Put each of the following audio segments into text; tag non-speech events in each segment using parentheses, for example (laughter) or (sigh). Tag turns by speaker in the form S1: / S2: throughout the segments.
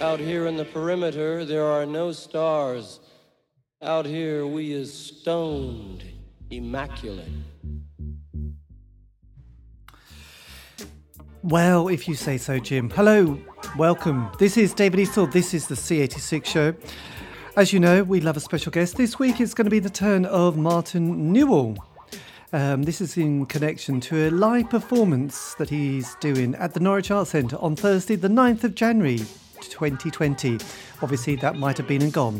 S1: Out here in the perimeter, there are no stars. Out here, we is stoned, immaculate.
S2: Well, if you say so, Jim. Hello, welcome. This is David Eastaugh. This is the C86 show. As you know, we love a special guest. This week it's going to be the turn of Martin Newell. Um, this is in connection to a live performance that he's doing at the Norwich Arts Centre on Thursday, the 9th of January 2020. Obviously, that might have been and gone,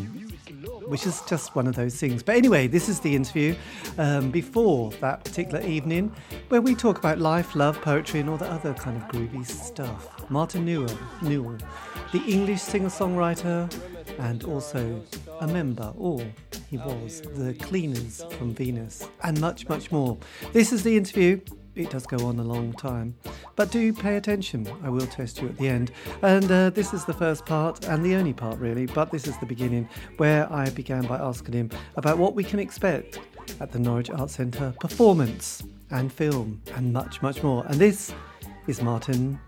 S2: which is just one of those things. But anyway, this is the interview um, before that particular evening where we talk about life, love, poetry, and all the other kind of groovy stuff. Martin Newell, Newell the English singer songwriter and also a member, or he was, the Cleaners from Venus, and much, much more. This is the interview. It does go on a long time, but do pay attention. I will test you at the end. And uh, this is the first part and the only part, really, but this is the beginning where I began by asking him about what we can expect at the Norwich Arts Centre performance and film and much, much more. And this is Martin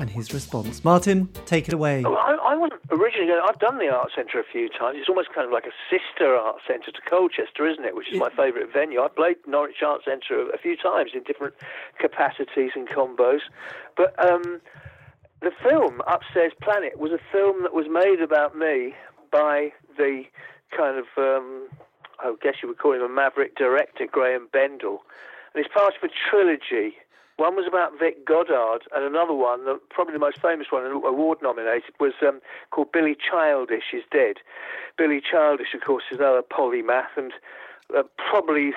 S2: and his response. Martin, take it away.
S3: Well, I, I wasn't originally. I've done the art centre a few times. It's almost kind of like a sister art centre to Colchester, isn't it? Which is my favourite venue. I've played Norwich Art Centre a, a few times in different capacities and combos, but. Um, the film Upstairs Planet was a film that was made about me by the kind of um, I guess you would call him a maverick director, Graham Bendel, and it's part of a trilogy one was about Vic Godard, and another one, probably the most famous one, award nominated, was um, called Billy Childish is Dead. Billy Childish, of course, is another polymath and uh, probably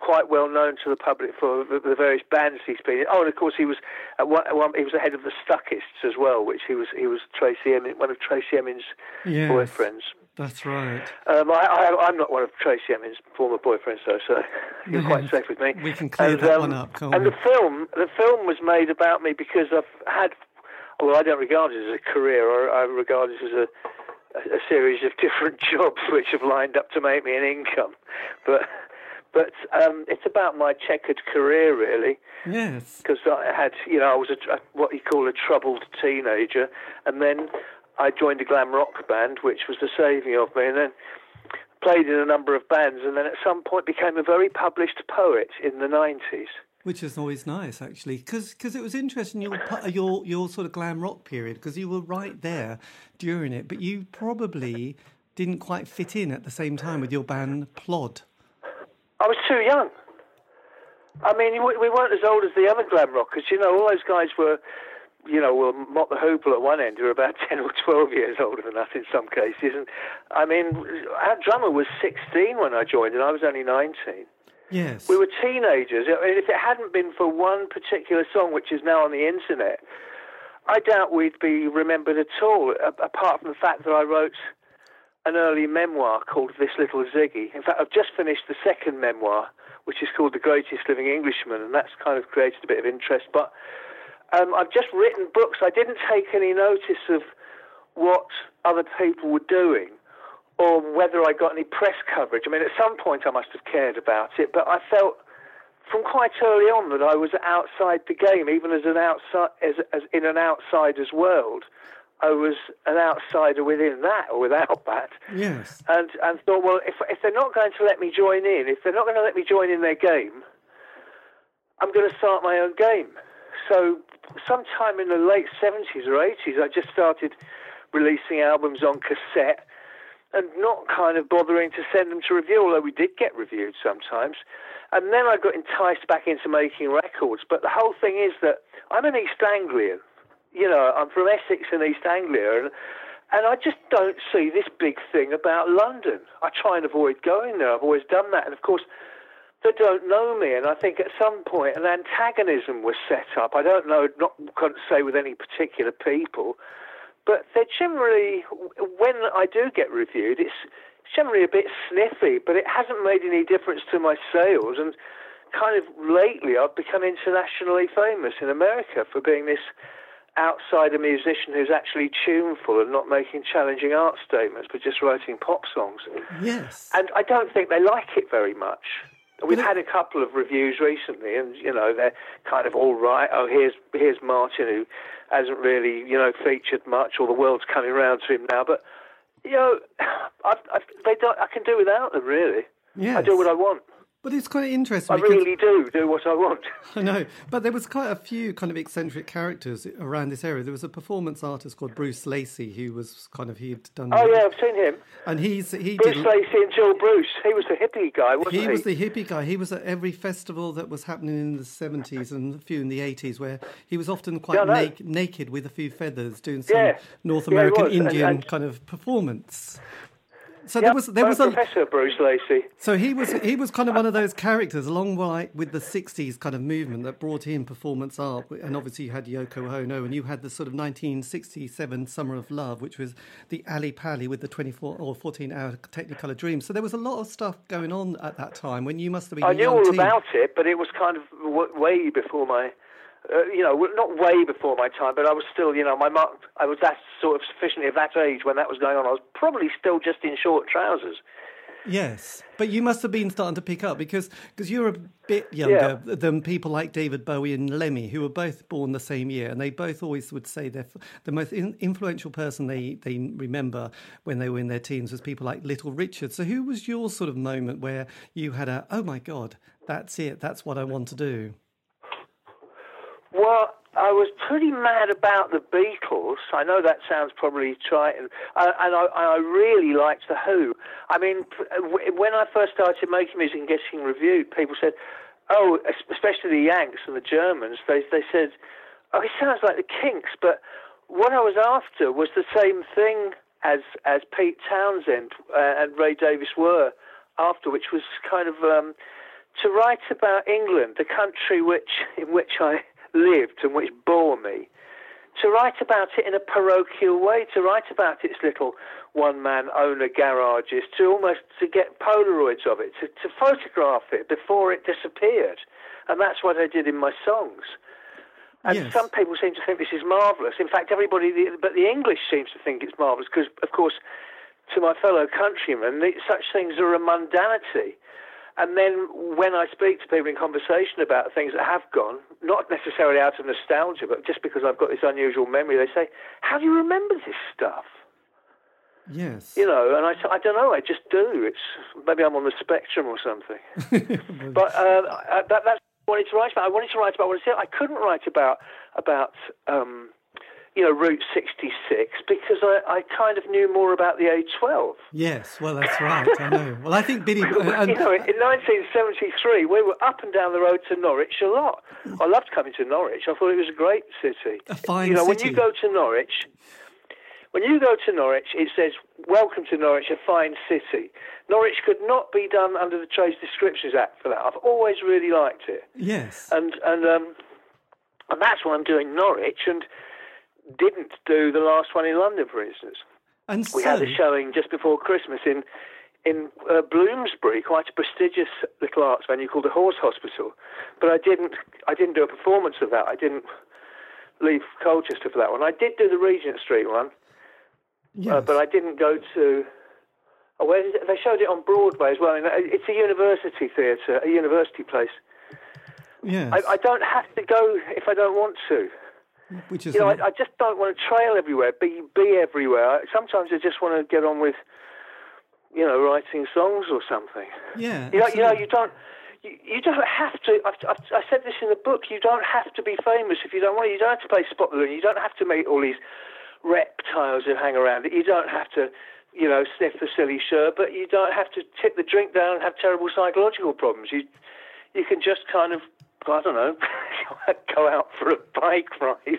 S3: quite well known to the public for the, various bands he's been in. Oh, and of course he was at one, one, he was the head of the Stuckists as well, which he was he was Tracey Emin, one of Tracey Emin's yes. boyfriends.
S2: That's right.
S3: Um, I, am not one of Tracey Emin's former boyfriends, though, so (laughs) you're quite safe with me.
S2: We can clear
S3: and,
S2: that
S3: um,
S2: one up. Can't
S3: and
S2: we?
S3: the film, the film was made about me because I've had, although I don't regard it as a career, or I regard it as a, a, a series of (laughs) different jobs which have lined up to make me an income, but. But um, it's about my checkered career, really.
S2: Yes.
S3: Because I had, you know, I was a, what you call a troubled teenager, and then I joined a glam rock band, which was the saving of me, and then played in a number of bands, and then at some point became a very published poet in the 90s.
S2: Which is always nice, actually, because it was interesting your your your sort of glam rock period because you were right there during it, but you probably didn't quite fit in at the same time with your band Plod.
S3: I was too young. I mean, we weren't as old as the other glam rockers. You know, all those guys were you know, well, Mott the Hoople at one end who are about (laughs) 10 or 12 years older than us in some cases. And I mean, our drummer was 16 when I joined, and I was only 19.
S2: Yes.
S3: We were teenagers. If it hadn't been for one particular song, which is now on the internet, I doubt we'd be remembered at all, apart from the fact that I wrote an early memoir called This Little Ziggy. In fact, I've just finished the second memoir, which is called The Greatest Living Englishman, and that's kind of created a bit of interest. But um, I've just written books. I didn't take any notice of what other people were doing or whether I got any press coverage. I mean, at some point I must have cared about it, but I felt from quite early on that I was outside the game, even as an outside, as, as in an outsider's world. I was an outsider within that or without that.
S2: Yes.
S3: And and thought, well, if if they're not going to let me join in, if they're not going to let me join in their game, I'm going to start my own game. So sometime in the late 70s or 80s, I just started releasing albums on cassette and not kind of bothering to send them to review, although we did get reviewed sometimes. And then I got enticed back into making records. But the whole thing is that I'm an East Anglian. You know, I'm from Essex and East Anglia, and, and I just don't see this big thing about London. I try and avoid going there. I've always done that. And of course, that don't know me. And I think at some point an antagonism was set up. I don't know, not can't say with any particular people, but they're generally when I do get reviewed, it's generally a bit sniffy. But it hasn't made any difference to my sales. And kind of lately, I've become internationally famous in America for being this outsider musician who's actually tuneful and not making challenging art statements, but just writing pop songs.
S2: Yes.
S3: And I don't think they like it very much We've had a couple of reviews recently, and you know they're kind of all right. Oh, here's here's Martin who hasn't really you know featured much, or the world's coming around to him now. But you know, (sighs) I, I, they don't, I can do without them really.
S2: Yes.
S3: I do what I want.
S2: But it's quite interesting.
S3: I really do do what I want. (laughs)
S2: I know, but there was quite a few kind of eccentric characters around this area. There was a performance artist called Bruce Lacey who was kind of he'd done.
S3: Oh yeah, I've seen him.
S2: and he's he
S3: Bruce
S2: did.
S3: Lacey and Jill Bruce. He was the hippie guy, wasn't he?
S2: He was the hippie guy. He was at every festival that was happening in the 70s and a few in the 80s, where he was often quite
S3: Yeah,
S2: na- naked with a few feathers doing some
S3: Yeah.
S2: North
S3: Yeah,
S2: American.
S3: And-
S2: Indian
S3: and-
S2: kind of performance. So
S3: Yeah,
S2: there was there was a
S3: Professor Bruce Lacey.
S2: so he was he was kind of one of those characters along with the 60s kind of movement that brought in performance art and obviously you had Yoko Ono and you had the sort of 1967 Summer of Love which was the Ali Pali with the 24 or 14 hour Technicolor Dream so there was a lot of stuff going on at that time when you must have been
S3: I knew all
S2: teen.
S3: about it, but it was kind of way before my, uh, you know, not way before my time, but I was still, you know, my mark. I was that sort of sufficiently of that age when that was going on. I was probably still just in short trousers.
S2: Yes, but you must have been starting to pick up because because you're a bit younger than people like David Bowie and Lemmy, who were both born the same year, and they both always would say they're f- the most in, influential person they they remember when they were in their teens was people like Little Richard. So, who was your sort of moment where you had a oh my god, that's it, that's what I want to do?
S3: Well, I was pretty mad about the Beatles. I know that sounds probably trite, and, uh, and I, I really liked the Who. I mean, uh, when I first started making music and getting reviewed, people said, "Oh, especially the Yanks and the Germans." They they said, "Oh, it sounds like the Kinks," but what I was after was the same thing as as Pete Townshend uh, and Ray Davies were after, which was kind of um, to write about England, the country which in which I lived and which bore me, to write about it in a parochial way, to write about its little one-man owner garages, to almost to get Polaroids of it, to, to photograph it before it disappeared, and that's what I did in my songs. And
S2: Yes.
S3: some people seem to think this is marvelous. In fact, everybody, but the English seems to think it's marvelous because, of course, to my fellow countrymen, such things are a mundanity. And then when I speak to people in conversation about things that have gone, not necessarily out of nostalgia, but just because I've got this unusual memory, they say, "How do you remember this stuff?"
S2: Yes,
S3: You know, and I, I don't know. I just do. It's maybe I'm on the spectrum or something. (laughs) but uh, that, that's what I wanted to write about. I wanted to write about what I said. I couldn't write about about um, you know Route 66 because I, I kind of knew more about the A12.
S2: yes. Well, that's right. I know. Well, I think Biddy. (laughs) uh,
S3: you know, in 1973, we were up and down the road to Norwich a lot. I loved coming to Norwich. I thought it was a great city.
S2: A fine
S3: you know, when you go to Norwich, when you go to Norwich, it says, "Welcome to Norwich, a fine city." Norwich could not be done under the Trade Descriptions Act for that. I've always really liked it,
S2: yes.
S3: and and um, and that's why I'm doing Norwich, and didn't do the last one in London, for instance.
S2: And
S3: We
S2: so,
S3: had a showing just before Christmas in in uh, Bloomsbury, quite a prestigious little arts venue called the Horse Hospital. But I didn't I didn't do a performance of that. I didn't leave Colchester for that one. I did do the Regent Street one,
S2: yes.
S3: uh, but I didn't go to. Oh, where did they showed it on Broadway as well. And it's a university theatre, a university place.
S2: yes.
S3: I, I don't have to go if I don't want to.
S2: Which is
S3: You know, I, I just don't want to trail everywhere, be be everywhere. I- Sometimes I just want to get on with, you know, writing songs or something.
S2: yeah.
S3: You know, you know, you don't. You, you don't have to. I've, I've, I said this in the book. You don't have to be famous if you don't want. To, you don't have to play spot balloon. You don't have to meet all these reptiles who hang around. You don't have to, you know, sniff the silly shirt. But you don't have to tip the drink down and have terrible psychological problems. You, you can just kind of, I don't know, (laughs) go out for a bike ride.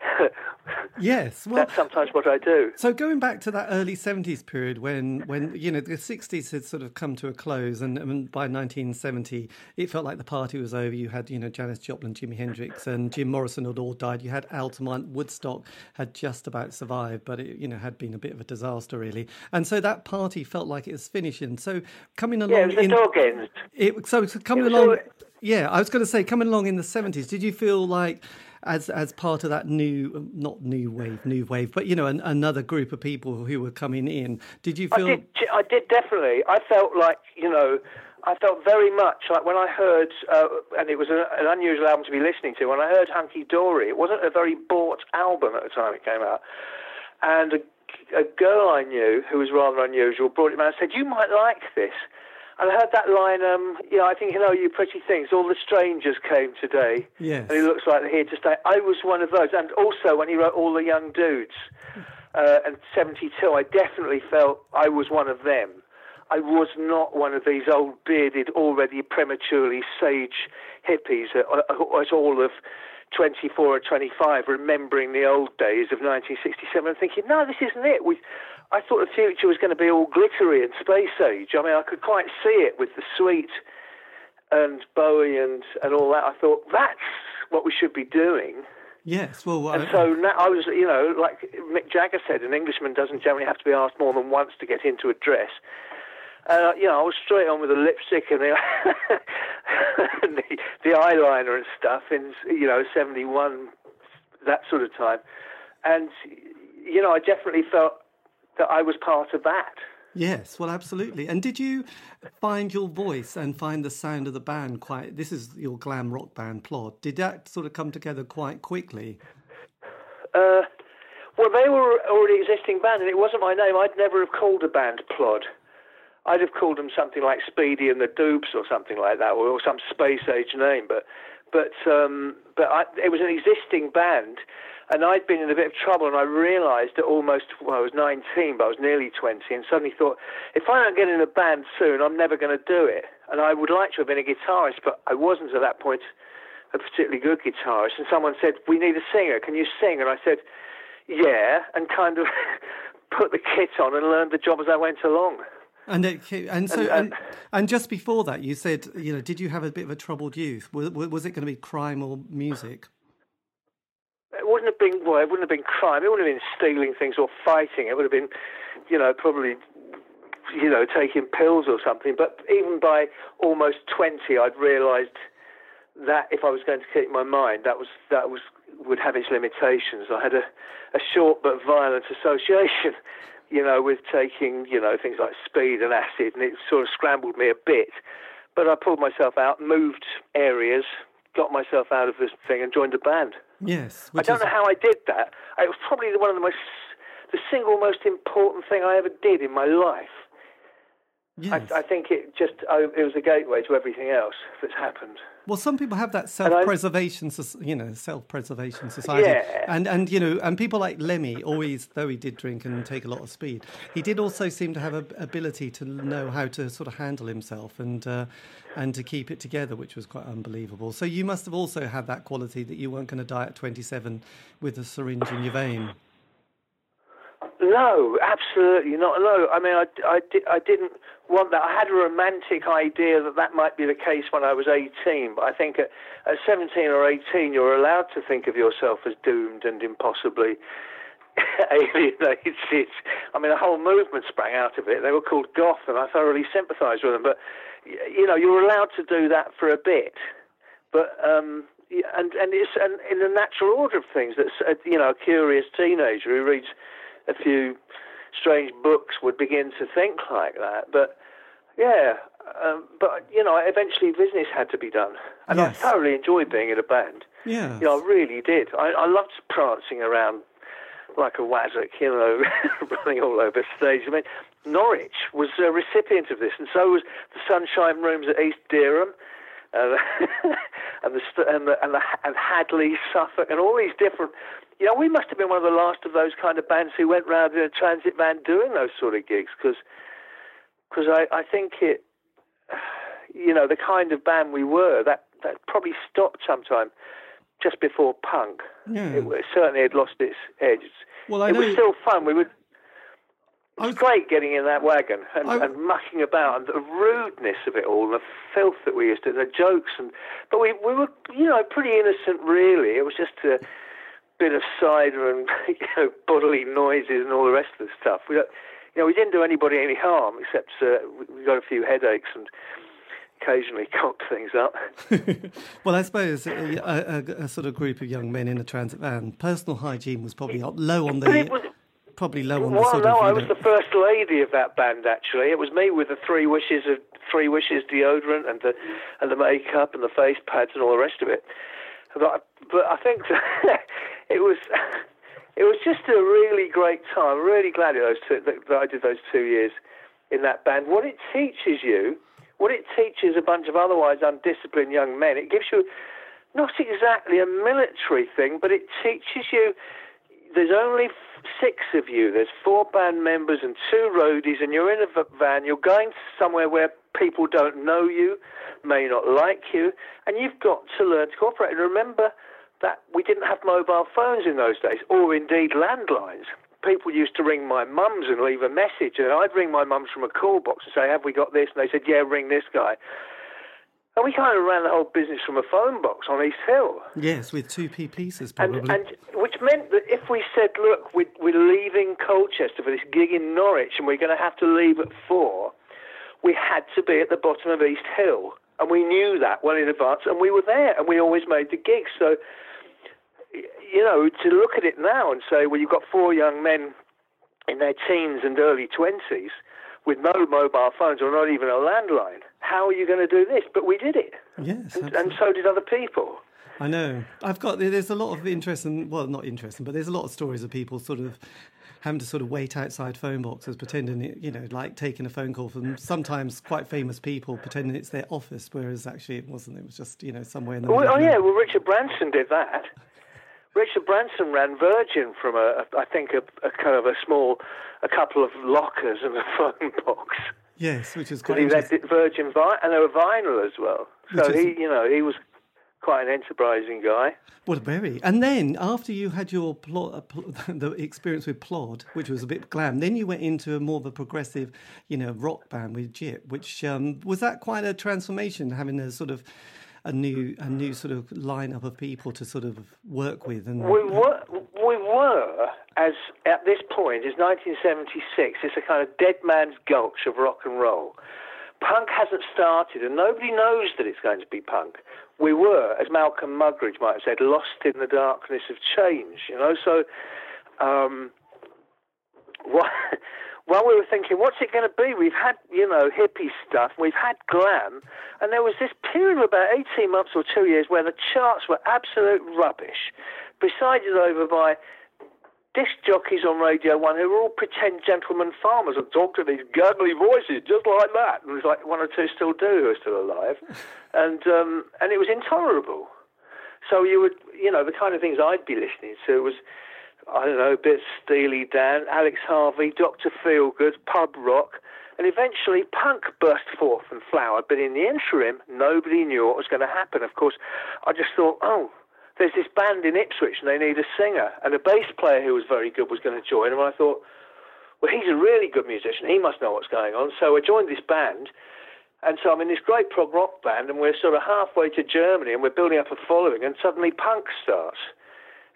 S3: (laughs)
S2: yes. Well,
S3: That's sometimes what I do.
S2: So going back to that early seventies period when, when you know the sixties had sort of come to a close, and, and by nineteen seventy it felt like the party was over. You had you know Janis Joplin, Jimi Hendrix, and Jim Morrison had all died. You had Altamont, Woodstock had just about survived, but it you know had been a bit of a disaster really. And so that party felt like it was finishing. So coming along
S3: Yeah, it was the
S2: in
S3: dog ends.
S2: it, so coming along.
S3: all-
S2: Yeah, I was going to say coming along in the seventies. Did you feel like, as as part of that new, not new wave, new wave, but you know, an, another group of people who were coming in? Did you
S3: I
S2: feel?
S3: did. I did definitely. I felt like you know, I felt very much like when I heard, uh, and it was a, an unusual album to be listening to. When I heard Hunky Dory, it wasn't a very bought album at the time it came out, and a, a girl I knew who was rather unusual brought it around and said, "You might like this." And I heard that line, um, yeah, I think, you know, you pretty things, all the strangers came today.
S2: Yes.
S3: And it looks like they're here to stay. I was one of those. And also when he wrote All the Young Dudes uh, and 72, I definitely felt I was one of them. I was not one of these old bearded, already prematurely sage hippies at, at all of 24 or 25, remembering the old days of 1967 and thinking, no, this isn't it. We, I thought the future was going to be all glittery and space age. I mean, I could quite see it with the Sweet and Bowie and, and all that. I thought, that's what we should be doing.
S2: Yes, well,
S3: and so now I was, you know, like Mick Jagger said, an Englishman doesn't generally have to be asked more than once to get into a dress. Uh, you know, I was straight on with the lipstick and the, (laughs) and the, the eyeliner and stuff in, you know, 71, that sort of time. And, you know, I definitely felt that I was part of that.
S2: Yes, well, absolutely. And did you find your voice and find the sound of the band quite? This is your glam rock band Plod. Did that sort of come together quite quickly?
S3: Uh, well, they were already existing band, and it wasn't my name. I'd never have called a band Plod. I'd have called them something like Speedy and the Dupes or something like that, or some space age name. But, but, um, but I, it was an existing band and I'd been in a bit of trouble, and I realised at almost, well, I was 19, but I was nearly 20, and suddenly thought, if I don't get in a band soon, I'm never going to do it. And I would like to have been a guitarist, but I wasn't at that point a particularly good guitarist. And someone said, we need a singer. Can you sing? And I said, yeah, and kind of (laughs) put the kit on and learned the job as I went along.
S2: And it, and so and, and, and, just before that, you said, you know, did you have a bit of a troubled youth? Was, was it going to be crime or music?
S3: It wouldn't have been well. It wouldn't have been crime. It wouldn't have been stealing things or fighting. It would have been, you know, probably, you know, taking pills or something. But even by almost twenty, I'd realised that if I was going to keep my mind, that was that was would have its limitations. I had a, a short but violent association, you know, with taking, you know, things like speed and acid, and it sort of scrambled me a bit. But I pulled myself out, moved areas, got myself out of this thing, and joined a band.
S2: Yes.
S3: I don't
S2: is...
S3: know how I did that. It was probably one of the most, the single most important thing I ever did in my life.
S2: Yes.
S3: I, I think it just oh, it was a gateway to everything else that's happened.
S2: Well, some people have that self-preservation, you know, self-preservation society,
S3: yeah.
S2: and and you know, and people like Lemmy, always though he did drink and take a lot of speed, he did also seem to have a ability to know how to sort of handle himself and uh, and to keep it together, which was quite unbelievable. So you must have also had that quality that you weren't going to die at 27 with a syringe in your vein.
S3: No, absolutely not. No, I mean, I, I, I didn't want that. I had a romantic idea that that might be the case when I was 18, but I think at, at 17 or 18, you're allowed to think of yourself as doomed and impossibly (laughs) alienated. I mean, a whole movement sprang out of it. They were called goth, and I thoroughly sympathised with them. But you know, you're allowed to do that for a bit, but um, and and it's and in the natural order of things. That's uh, you know, a curious teenager who reads a few strange books would begin to think like that. But yeah, um, but you know, eventually business had to be done, and
S2: yes.
S3: I thoroughly enjoyed being in a band.
S2: Yeah,
S3: you know, I really did. I, I loved prancing around like a wazzock, you know, (laughs) running all over the stage. I mean, Norwich was a recipient of this, and so was the Sunshine Rooms at East Dereham. Uh, (laughs) and the and the and the and Hadleigh, Suffolk, and all these different you know, we must have been one of the last of those kind of bands who went round in a transit van doing those sort of gigs because because I, I think it, you know, the kind of band we were, that, that probably stopped sometime just before punk.
S2: Yeah.
S3: It, it certainly had lost its edge.
S2: Well, I
S3: it
S2: know
S3: was still fun. We would. It was,
S2: was
S3: great getting in that wagon and, and mucking about and the rudeness of it all and the filth that we used to, the jokes and, but we we were you know pretty innocent really. It was just a, bit of cider and (laughs) you know bodily noises and all the rest of the stuff. We, you know, we didn't do anybody any harm except uh, we got a few headaches and occasionally (laughs) cocked things up. (laughs)
S2: well, I suppose a, a, a, sort of group of young men in a transit van, personal hygiene was probably low on the. Was, probably low on
S3: well,
S2: the sort
S3: no,
S2: of,
S3: I was know. the first lady of that band. Actually, it was me with the three wishes of Three Wishes deodorant and the and the makeup and the face pads and all the rest of it. But I, but I think (laughs) it was it was just a really great time. really glad those two, that I did those two years in that band. What it teaches you, what it teaches a bunch of otherwise undisciplined young men, it gives you not exactly a military thing, but it teaches you there's only six of you. There's four band members and two roadies, and you're in a van. You're going somewhere where people don't know you, may not like you, and you've got to learn to cooperate. And remember that we didn't have mobile phones in those days, or indeed landlines. People used to ring my mum's and leave a message, and I'd ring my mum's from a call box and say, "Have we got this?" And they said, "Yeah, ring this guy." And we kind of ran the whole business from a phone box on East Hill.
S2: Yes, with two P pieces probably.
S3: And, and meant that if we said, look, we're, we're leaving Colchester for this gig in Norwich and we're going to have to leave at four, we had to be at the bottom of East Hill. And we knew that well in advance and we were there and we always made the gigs. So, you know, to look at it now and say, well, you've got four young men in their teens and early 20s with no mobile phones or not even a landline how are you going to do this? But we did it.
S2: Yes.
S3: And, and, so did other people.
S2: I know. I've got, there's a lot of interesting, well, not interesting, but there's a lot of stories of people sort of having to sort of wait outside phone boxes, pretending, it, you know, like taking a phone call from sometimes quite famous people, pretending it's their office, whereas actually it wasn't. It was just, you know, somewhere in the
S3: well, Oh, yeah. Well, Richard Branson did that. Richard Branson ran Virgin from a, I think, a, a kind of a small, a couple of lockers and (laughs) a phone box.
S2: Yes, which is quite.
S3: He had Virgin and they were vinyl as well. So he, you know, he was quite an enterprising guy.
S2: What a very. And then after you had your plod, uh, (laughs) the experience with Plod, which was a bit glam, then you went into a more of a progressive, you know, rock band with Gypp. Which um, was that quite a transformation, having a sort of a new a new sort of lineup of people to sort of work with. And
S3: we were we were as at this point is 1976. It's a kind of dead man's gulch of rock and roll. Punk hasn't started, and nobody knows that it's going to be punk. We were, as Malcolm Muggeridge might have said, lost in the darkness of change. You know, so um, what? (laughs) Well, we were thinking, what's it going to be? We've had, you know, hippie stuff, we've had glam, and there was this period of about 18 months or two years where the charts were absolute rubbish, presided over by disc jockeys on Radio 1 who were all pretend gentlemen farmers and talk to these gurgly voices just like that. And there's like one or two still do who are still alive. (laughs) and, um, and it was intolerable. So you would, you know, the kind of things I'd be listening to was, I don't know, a bit Steely Dan, Alex Harvey, Dr. Feelgood, pub rock, and eventually punk burst forth and flowered. But in the interim, nobody knew what was going to happen. Of course, I just thought, oh, there's this band in Ipswich and they need a singer. And a bass player who was very good was going to join. And I thought, well, he's a really good musician. He must know what's going on. So I joined this band. And so I'm in this great prog rock band, and we're sort of halfway to Germany, and we're building up a following, and suddenly punk starts.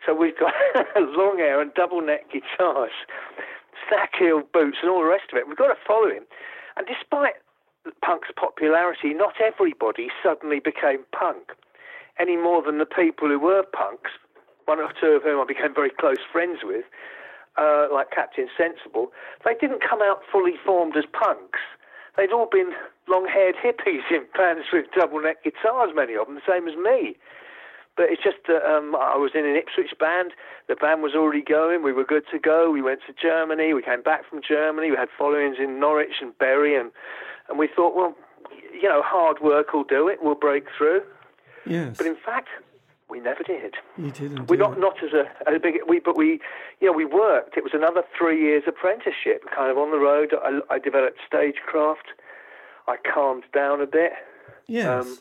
S3: So we've got (laughs) long hair and double neck guitars, stack heel boots, and all the rest of it. We've got a following. And despite punk's popularity, not everybody suddenly became punk any more than the people who were punks, one or two of whom I became very close friends with, uh, like Captain Sensible, they didn't come out fully formed as punks. They'd all been long haired hippies in bands with double neck guitars, many of them, the same as me. But it's just that um, I was in an Ipswich band. The band was already going. We were good to go. We went to Germany. We came back from Germany. We had followings in Norwich and Bury, and and we thought, well, you know, hard work will do it. We'll break through.
S2: Yes.
S3: But in fact, we never did.
S2: You didn't.
S3: We not not as a, as a big we, but we, you know, we worked. It was another three years apprenticeship, kind of on the road. I, I developed stagecraft. I calmed down a bit.
S2: Yes. Um,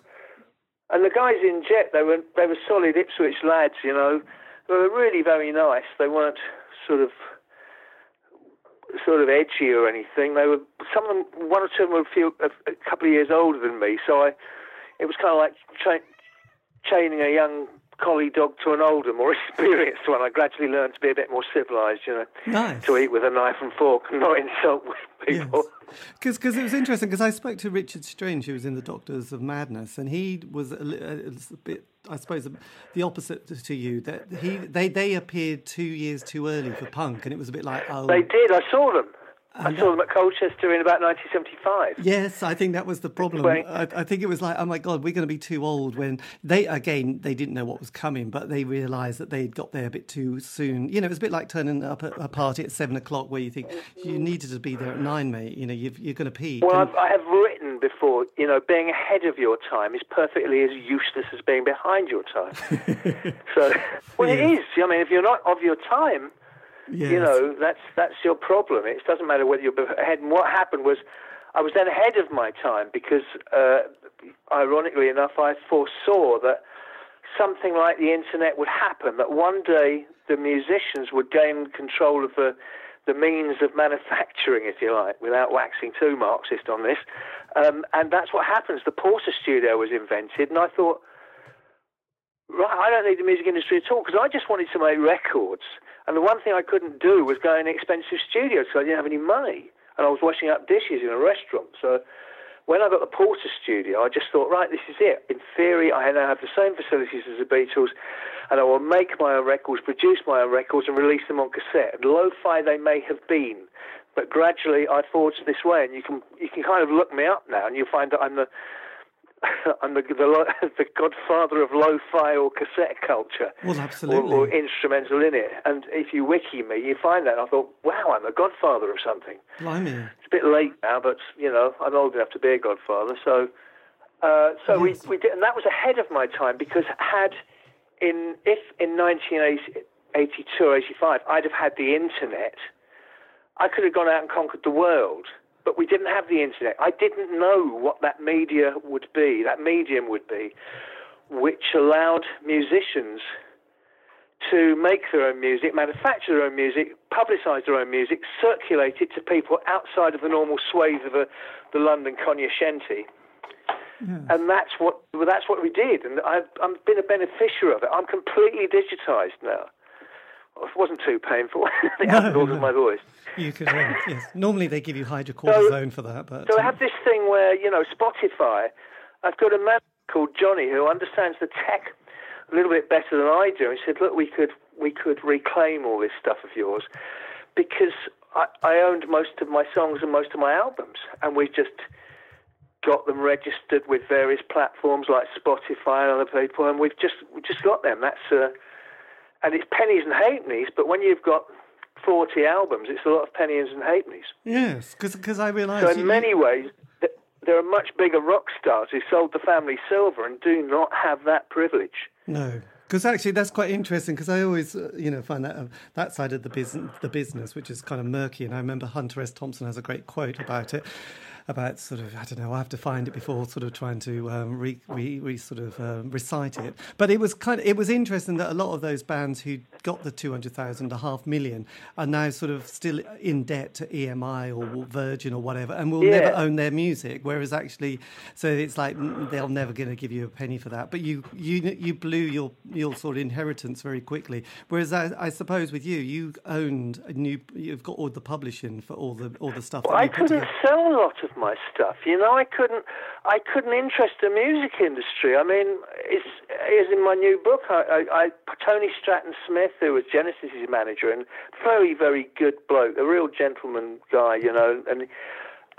S3: and the guys in Jet, they were they were solid Ipswich lads. You know, they were really very nice. They weren't sort of sort of edgy or anything. They were some of them. One or two of them were a, few, a, a couple of years older than me, so I. It was kind of like tra- chaining a young collie dog to an older, more (laughs) experienced one, I gradually learned to be a bit more civilized, you know,
S2: nice.
S3: to eat with a knife and fork and not (laughs) insult people.
S2: Because yes. it was interesting, because I spoke to Richard Strange, who was in The Doctors of Madness, and he was a, a, a bit, I suppose, the opposite to you. That he they, they appeared two years too early for punk, and it was a bit like, oh.
S3: They did, I saw them. I saw them at Colchester in about 1975.
S2: Yes, I think that was the problem. I, I, think it was like, oh my God, we're going to be too old when they, again, they didn't know what was coming, but they realised that they'd got there a bit too soon. You know, it was a bit like turning up at a party at seven o'clock where you think you mm-hmm. needed to be there at nine, mate. You know, you are going to pee.
S3: Well, and, I have written before, you know, being ahead of your time is perfectly as useless as being behind your time. (laughs) so, well, yes. it is. I mean, if you're not of your time, Yes. You know, that's that's your problem. It doesn't matter whether you're ahead. And what happened was, I was then ahead of my time because, uh, ironically enough, I foresaw that something like the internet would happen. That one day the musicians would gain control of the the means of manufacturing, if you like, without waxing too Marxist on this. Um, and that's what happens. The Portastudio was invented, and I thought, right, I don't need the music industry at all because I just wanted to make records. And the one thing I couldn't do was go in expensive studios because I didn't have any money. And I was washing up dishes in a restaurant. So when I got the Porter studio, I just thought, right, this is it. In theory, I now have the same facilities as the Beatles, and I will make my own records, produce my own records, and release them on cassette. And lo-fi they may have been, but gradually I forged this way. And you can you can kind of look me up now, and you'll find that I'm the (laughs) I'm the, the, (laughs) the godfather of lo-fi or cassette culture.
S2: Well, absolutely.
S3: Or, or, instrumental in it. And if you wiki me, you find that. I thought, wow, I'm a godfather of something.
S2: Blimey.
S3: It's a bit late now, but, you know, I'm old enough to be a godfather. So, uh, so yes. we, we did, and that was ahead of my time because had in, if in 1982 or 85, I'd have had the internet, I could have gone out and conquered the world but we didn't have the internet. I didn't know what that media would be, that medium would be, which allowed musicians to make their own music, manufacture their own music, publicise their own music, circulate it to people outside of the normal swathe of a, the London cognoscenti. Yes. And that's what well, that's what we did, and I've, I've been a beneficiary of it. I'm completely digitised now. It wasn't too painful. (laughs) it no, no. my voice.
S2: You could, um, yes. Normally they give you hydrocortisone so, for that, but
S3: so I have this thing where you know Spotify. I've got a man called Johnny who understands the tech a little bit better than I do. He said, "Look, we could we could reclaim all this stuff of yours because I, I owned most of my songs and most of my albums, and we just." got them registered with various platforms like Spotify and other people, and we've just we just got them. That's uh, and it's pennies and halfpennies. But when you've got 40 albums, it's a lot of pennies and halfpennies.
S2: Yes, because I realise.
S3: So, in you... many ways, there are much bigger rock stars who sold the family silver and do not have that privilege.
S2: No. Because actually, that's quite interesting. Because I always, uh, you know, find that uh, that side of the business, the business, which is kind of murky. And I remember Hunter S. Thompson has a great quote about it, about sort of I don't know I have to find it before sort of trying to um, re, re, re, sort of uh, recite it. But it was kind of it was interesting that a lot of those bands who got the two hundred thousand, a half million, are now sort of still in debt to EMI or Virgin or whatever, and will yeah. never own their music. Whereas actually, so it's like they're never going to give you a penny for that. But you you you blew your your sort of inheritance very quickly. Whereas I, I suppose with you, you owned a new, you've got all the publishing for all the all the stuff.
S3: Well, I couldn't sell a lot of my stuff. You know, I couldn't, I couldn't interest the music industry. I mean, it's, it's in my new book. I, I, I Tony Stratton Smith, who was Genesis's manager, and very, very good bloke, a real gentleman guy. You know, and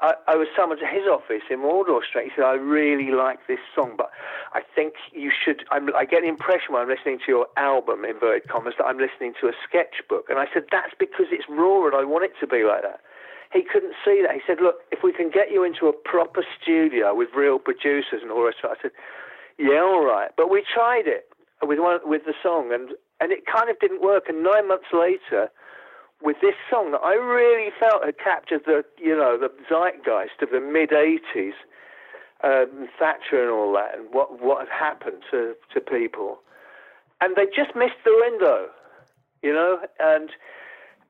S3: I, I was summoned to his office in Wardour Street. He said, "I really like this song, but I think you should." I'm, I get the impression when I'm listening to your album, inverted commas, that I'm listening to a sketchbook. And I said, "That's because it's raw, and I want it to be like that." He couldn't see that. He said, "Look, if we can get you into a proper studio with real producers and all that," I said, "Yeah, all right." But we tried it with one with the song, and and it kind of didn't work. And nine months later, with this song that I really felt had captured the you know the zeitgeist of the mid '80s, um, Thatcher and all that, and what what had happened to to people, and they just missed the window, you know, and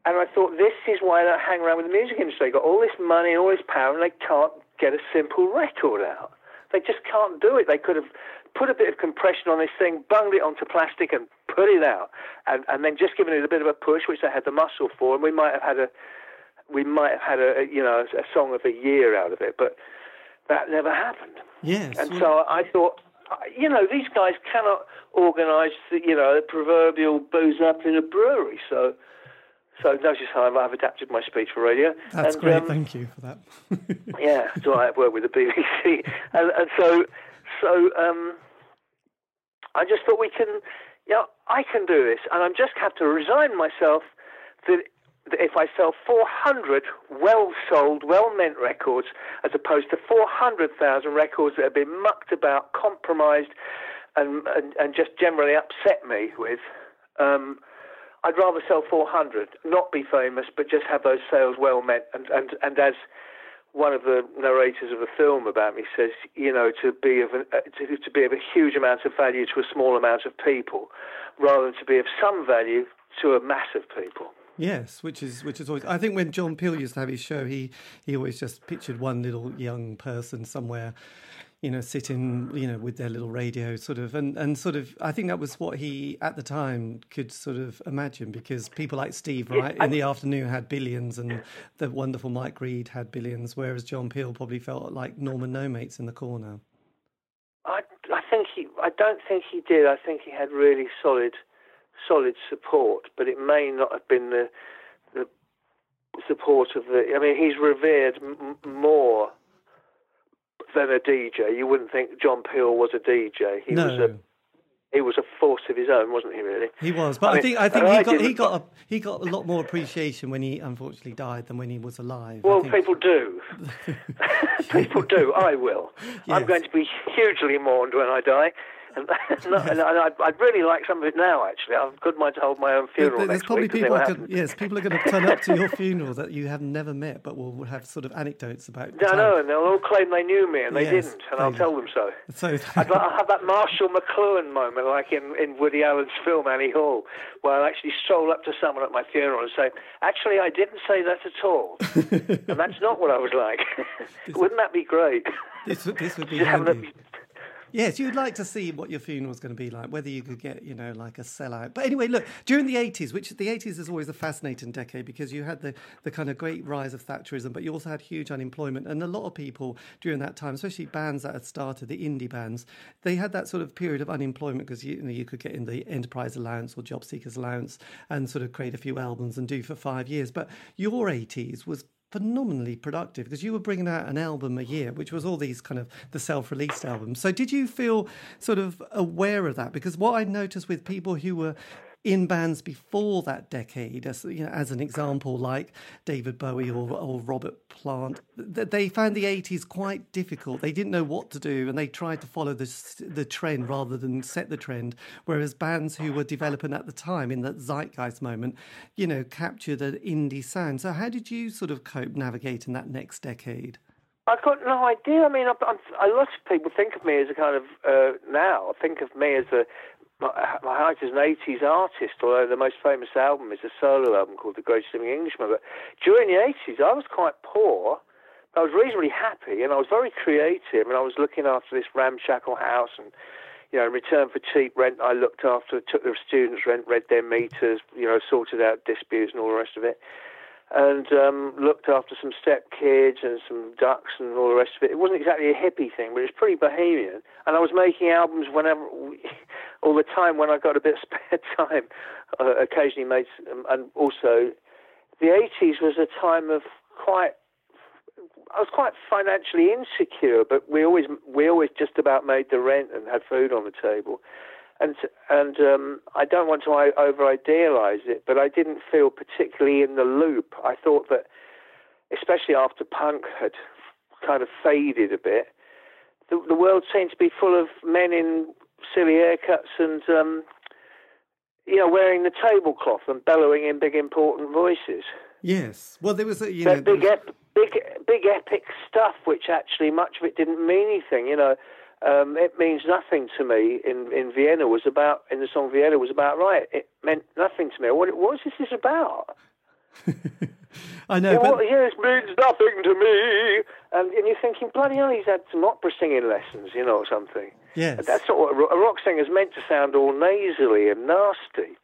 S3: and I thought, this is why I don't hang around with the music industry. They've got all this money and all this power, and they can't get a simple record out. They just can't do it. They could have put a bit of compression on this thing, bunged it onto plastic, and put it out, and, and then just given it a bit of a push, which they had the muscle for, and we might have had a we might have had a, you know a song of the year out of it, but that never happened.
S2: Yes.
S3: And so I thought, you know, these guys cannot organise, you know, the proverbial booze up in a brewery. So So notice how I've, I've adapted my speech for radio.
S2: That's
S3: and,
S2: great.
S3: um,
S2: Thank you for that. (laughs)
S3: yeah, so I work with the BBC, and, and so so um, I just thought we can, you know, I can do this, and I'm just have to resign myself that, that if I sell 400 well-sold, well-meant records, as opposed to 400,000 records that have been mucked about, compromised, and and, and just generally upset me with. Um, I'd rather sell 400, not be famous, but just have those sales well met. And, and, and as one of the narrators of the film about me says, you know, to be of a, uh, to, to be of a huge amount of value to a small amount of people, rather than to be of some value to a mass of people.
S2: Yes, which is which is always. I think when John Peel used to have his show, he he always just pictured one little young person somewhere, you know, sitting, you know, with their little radio, sort of, and and sort of. I think that was what he at the time could sort of imagine because people like Steve Wright, in the afternoon had billions, and the wonderful Mike Read had billions, whereas John Peel probably felt like Norman No Mates in the corner.
S3: I I think he. I don't think he did. I think he had really solid solid support, but it may not have been the the support of the. I mean, he's revered m- more than a DJ. You wouldn't think John Peel was a DJ. He
S2: no.
S3: was a he was a force of his own, wasn't he? Really,
S2: he was. But I,
S3: I mean,
S2: think I think he
S3: I
S2: got he got a, he got a lot more appreciation when he unfortunately died than when he was alive. I
S3: Well, people do. (laughs) (laughs) people do. I will. I'm going to be hugely mourned when I die. (laughs) And, and I'd, I'd really like some of it now, actually. I've good mind to hold my own
S2: There-
S3: funeral
S2: There's probably people.
S3: they
S2: are
S3: will
S2: gonna,
S3: have-
S2: yes, people are going to turn up to your funeral that you have never met, but will have sort of anecdotes about.
S3: No,
S2: time.
S3: no, and they'll all claim they knew me, and they
S2: Yes,
S3: didn't, and I'll tell them so. (laughs)
S2: So
S3: I'd like, I'll have that Marshall McLuhan moment, like in, in Woody Allen's film Annie Hall, where I'll actually stroll up to someone at my funeral and say, "Actually, I didn't say that at all, (laughs) and that's not what I was like." Wouldn't that be great?
S2: this would this would be Yes, you'd like to see what your funeral was going to be like, whether you could get, you know, like a sellout. But anyway, look, during the 80s, which the 80s is always a fascinating decade because you had the, the kind of great rise of Thatcherism, but you also had huge unemployment. And a lot of people during that time, especially bands that had started, the indie bands, they had that sort of period of unemployment because you, you know, you could get in the enterprise allowance or job seekers allowance and sort of create a few albums and do for five years. But your 80s was phenomenally productive because you were bringing out an album a year, which was all these kind of the self-released albums. So did you feel sort of aware of that? Because what I noticed with people who were in bands before that decade, as you know, as an example, like David Bowie or, or Robert Plant, th- they found the '80s quite difficult. They didn't know what to do, and they tried to follow the the trend rather than set the trend. Whereas bands who were developing at the time in that zeitgeist moment, you know, captured an indie sound. So how did you sort of cope navigating that next decade?
S3: I've got no idea. I mean, I'm, I'm, a lot of people think of me as a kind of uh, now think of me as a my, height as an 80s artist. Although the most famous album is a solo album called The Greatest Living Englishman. But during the 80s, I was quite poor. I was reasonably happy, and I was very creative, and I was looking after this ramshackle house and. You know, in return for cheap rent, I looked after, took the students' rent, read their meters, you know, sorted out disputes and all the rest of it and um, looked after some step kids and some ducks and all the rest of it. It wasn't exactly a hippie thing, but it was pretty bohemian. And I was making albums whenever, (laughs) all the time when I got a bit of spare (laughs) time. Uh, occasionally made, some, and also, the 80s was a time of quite. I was quite financially insecure, but we always we always just about made the rent and had food on the table and and um, I don't want to over idealize it, but I didn't feel particularly in the loop. I thought that, especially after punk had kind of faded a bit, the, the world seemed to be full of men in silly haircuts and um, you know wearing the tablecloth and bellowing in big important voices.
S2: Yes. Well, there was a you know
S3: big, ep- big, big epic stuff, which actually much of it didn't mean anything. You know, um, it means nothing to me. In in Vienna was about in the song Vienna was about right. It meant nothing to me. What what is this about? (laughs)
S2: I know,
S3: Yeah,
S2: but
S3: well, yes, means nothing to me. And, and you're thinking, bloody hell, he's had some opera singing lessons, you know, or something.
S2: yes,
S3: That's not what a a rock singer's meant to sound all nasally and nasty,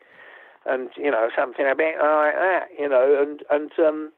S3: and you know something a bit like that, you know. And and um,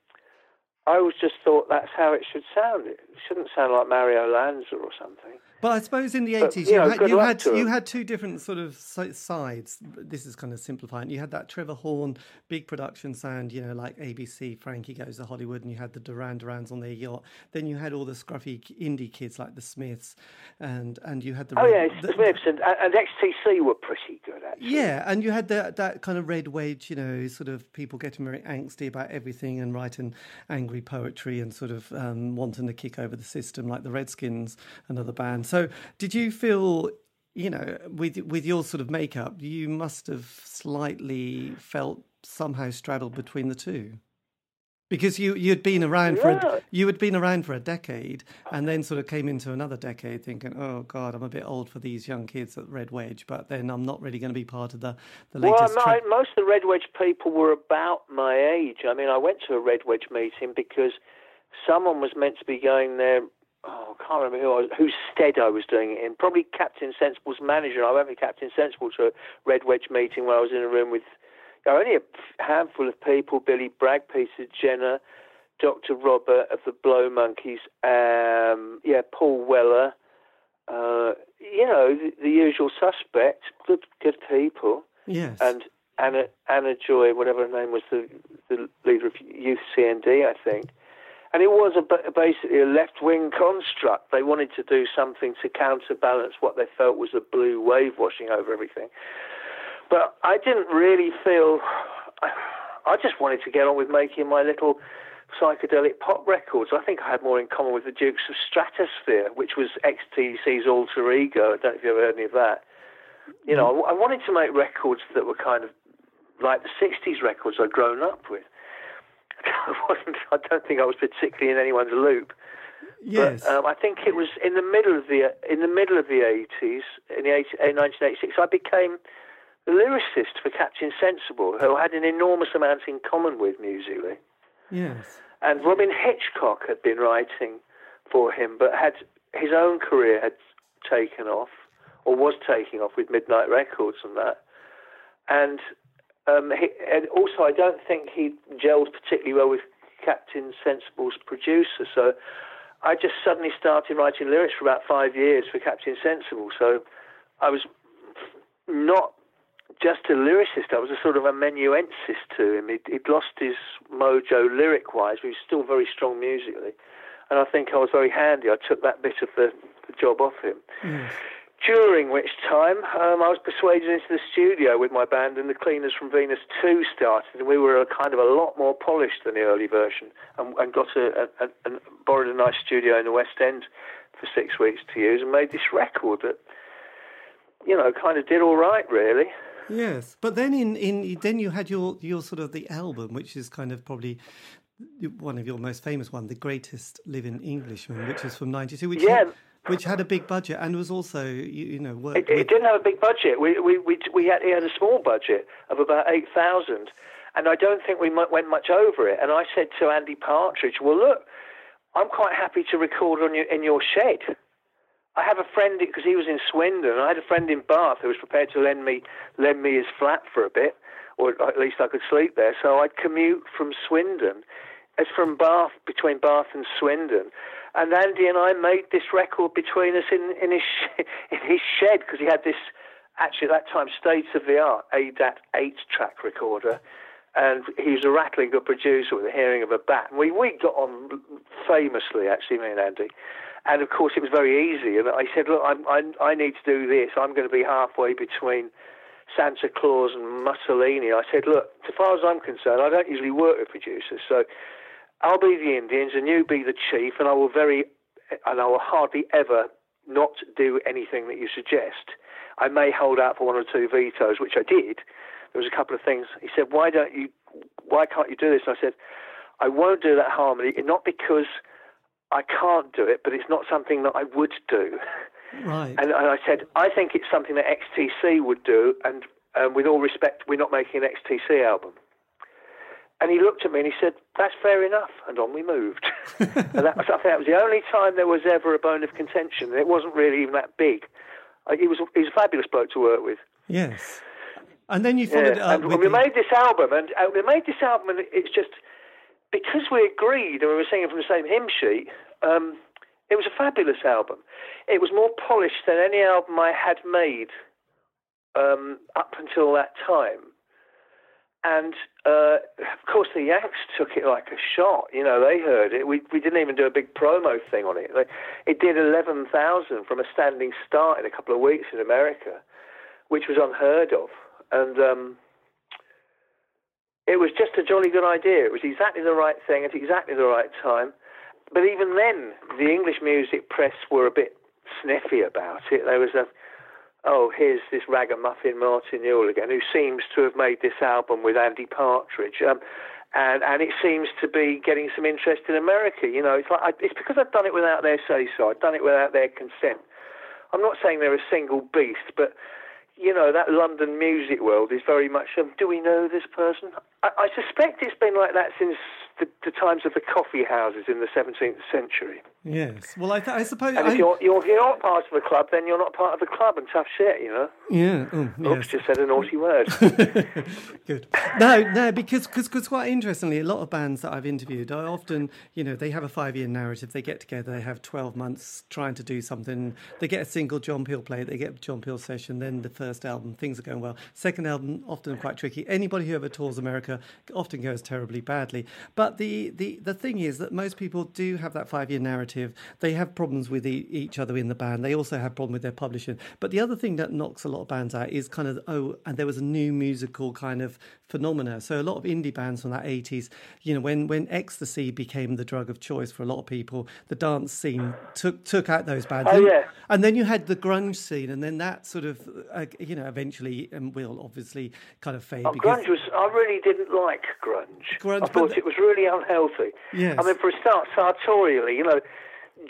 S3: I always just thought that's how it should sound. It shouldn't sound like Mario Lanza or something.
S2: But I suppose in the eighties
S3: you know,
S2: had you had you had two different sort of sides. This is kind of simplifying. You had that Trevor Horn big production sound, you know, like ABC, Frankie Goes to Hollywood, and you had the Duran Durans on their yacht. Then you had all the scruffy indie kids like the Smiths, and and you had the
S3: Oh
S2: Red-
S3: yeah,
S2: the-
S3: the Smiths and, and XTC were pretty good actually.
S2: yeah, and you had that that kind of red wedge, you know, sort of people getting very angsty about everything and writing angry poetry and sort of um, wanting to kick over the system, like the Redskins, another band. So, did you feel, you know, with with your sort of makeup, you must have slightly felt somehow straddled between the two? Because you you'd been around for a, you had been around for a decade, and then sort of came into another decade thinking, oh God, I'm a bit old for these young kids at Red Wedge, but then I'm not really going to be part of the the
S3: Well,
S2: latest.
S3: my,
S2: trend.
S3: most of the Red Wedge people were about my age. I mean, I went to a Red Wedge meeting because someone was meant to be going there. Oh, I can't remember who I was, whose stead I was doing it in. Probably Captain Sensible's manager. I went with Captain Sensible to a Red Wedge meeting where I was in a room with you know, only a handful of people: Billy Bragg, Peter Jenner, Dr. Robert of the Blow Monkeys, um, yeah, Paul Weller. Uh, you know, the, the usual suspects. Good, good people
S2: yes,
S3: and Anna Annajoy, whatever her name was, the the leader of Youth CND, I think. And it was a, ba- basically a left wing construct. They wanted to do something to counterbalance what they felt was a blue wave washing over everything. But I didn't really feel. I just wanted to get on with making my little psychedelic pop records. I think I had more in common with the Dukes of Stratosphear, which was XTC's alter ego. I don't know if you've ever heard any of that. You know, I wanted to make records that were kind of like the 60s records I'd grown up with. (laughs) I wasn't. I don't think I was particularly in anyone's loop.
S2: yes,
S3: But um, I think it was in the middle of the in the middle of the 80s, in the 80, in 1986, I became lyricist for Captain Sensible, who had an enormous amount in common with musically.
S2: yes,
S3: And Robyn Hitchcock had been writing for him, but had his own career had taken off, or was taking off with Midnight Records and that. And um, he, and also, I don't think he gelled particularly well with Captain Sensible's producer. So I just suddenly started writing lyrics for about five years for Captain Sensible. So I was not just a lyricist. I was a sort of amanuensis to him. He'd, he'd lost his mojo lyric-wise, but he was still very strong musically. And I think I was very handy. I took that bit of the, the job off him. During which time, um, I was persuaded into the studio with my band, and the Cleaners from Venus 2 started, and we were a kind of a lot more polished than the early version, and, and got a, a, a, and borrowed a nice studio in the West End for six weeks to use, and made this record that, you know, kind of did all right, really.
S2: Yes. But then in, in then you had your your sort of the album, which is kind of probably one of your most famous one, the greatest living Englishman, which is from '92, which
S3: Yeah.
S2: had, which had a big budget and was also you, you know worked
S3: It, it didn't have a big budget. We we we we had, it had a small budget of about eight thousand, and I don't think we went much over it. And I said to Andy Partridge, "Well, look, I'm quite happy to record on your in your shed. I have a friend because he was in Swindon. And I had a friend in Bath who was prepared to lend me lend me his flat for a bit, or at least I could sleep there. So I'd commute from Swindon, as from Bath between Bath and Swindon, and Andy and I made this record between us in in his (laughs) in his shed because he had this actually at that time state of the art ADAT eight track recorder. And he was a rattling good producer with the hearing of a bat. And we, we got on famously, actually, me and Andy. And of course, it was very easy. And I said, Look, I'm, I, I need to do this. I'm going to be halfway between Santa Claus and Mussolini. I said, Look, as far as I'm concerned, I don't usually work with producers. So I'll be the Indians and you be the chief, and I will very, and I will hardly ever not do anything that you suggest. I may hold out for one or two vetoes, which I did. There was a couple of things. He said, "Why don't you? Why can't you do this?" And I said, "I won't do that harmony, not because I can't do it, but it's not something that I would do."
S2: right.
S3: And, and I said, "I think it's something that XTC would do, and um, with all respect, we're not making an XTC album." And he looked at me and he said, "That's fair enough," and on we moved. (laughs) and that was, I think that was the only time there was ever a bone of contention. It wasn't really even that big. Uh, He was he was a fabulous bloke to work with.
S2: yes. And then you followed it up
S3: and
S2: with
S3: we
S2: the-
S3: made this album, and uh, we made this album, and it's just because we agreed and we were singing from the same hymn sheet. Um, It was a fabulous album. It was more polished than any album I had made um, up until that time. And uh, of course, the Yanks took it like a shot. You know, they heard it. We we didn't even do a big promo thing on it. It did eleven thousand from a standing start in a couple of weeks in America, which was unheard of. And um, it was just a jolly good idea. It was exactly the right thing at exactly the right time. But even then, the English music press were a bit sniffy about it. There was a oh, here's this ragamuffin Martin Newell again, who seems to have made this album with Andy Partridge. Um, and and it seems to be getting some interest in America. You know, it's like I, it's because I've done it without their say so. I've done it without their consent. I'm not saying they're a single beast, but you know that London music world is very much. Um, do we know this person? I, I suspect it's been like that since the, the, times of the coffee houses in the 17th century.
S2: Yes. Well, I, th- I suppose.
S3: And
S2: I...
S3: if, you're, you're, if you're not part of a club, then you're not part of the club, and tough shit, you know.
S2: Yeah. Oh, yes.
S3: Oops, just said a naughty (laughs) word.
S2: Good. No, no, because cause, cause quite interestingly, a lot of bands that I've interviewed are often, you know, they have a five-year narrative. They get together, they have 12 months trying to do something. They get a single John Peel play, they get a John Peel session, then the first album, things are going well. Second album, often quite tricky. Anybody who ever tours America often goes terribly badly. But the, the, the thing is that most people do have that five-year narrative. They have problems with e- each other in the band. They also have problem with their publishing. But the other thing that knocks a lot of bands out is kind of oh, and there was a new musical kind of phenomena. So a lot of indie bands from that eighties, you know, when when ecstasy became the drug of choice for a lot of people, the dance scene took took out those bands.
S3: Oh, yeah.
S2: And then you had the grunge scene, and then that sort of uh, you know eventually and will obviously kind of fade.
S3: Oh,
S2: because
S3: grunge was. I really didn't like grunge.
S2: Grunge,
S3: I thought it was really unhealthy.
S2: Yes.
S3: I mean, for a start, sartorially, you know,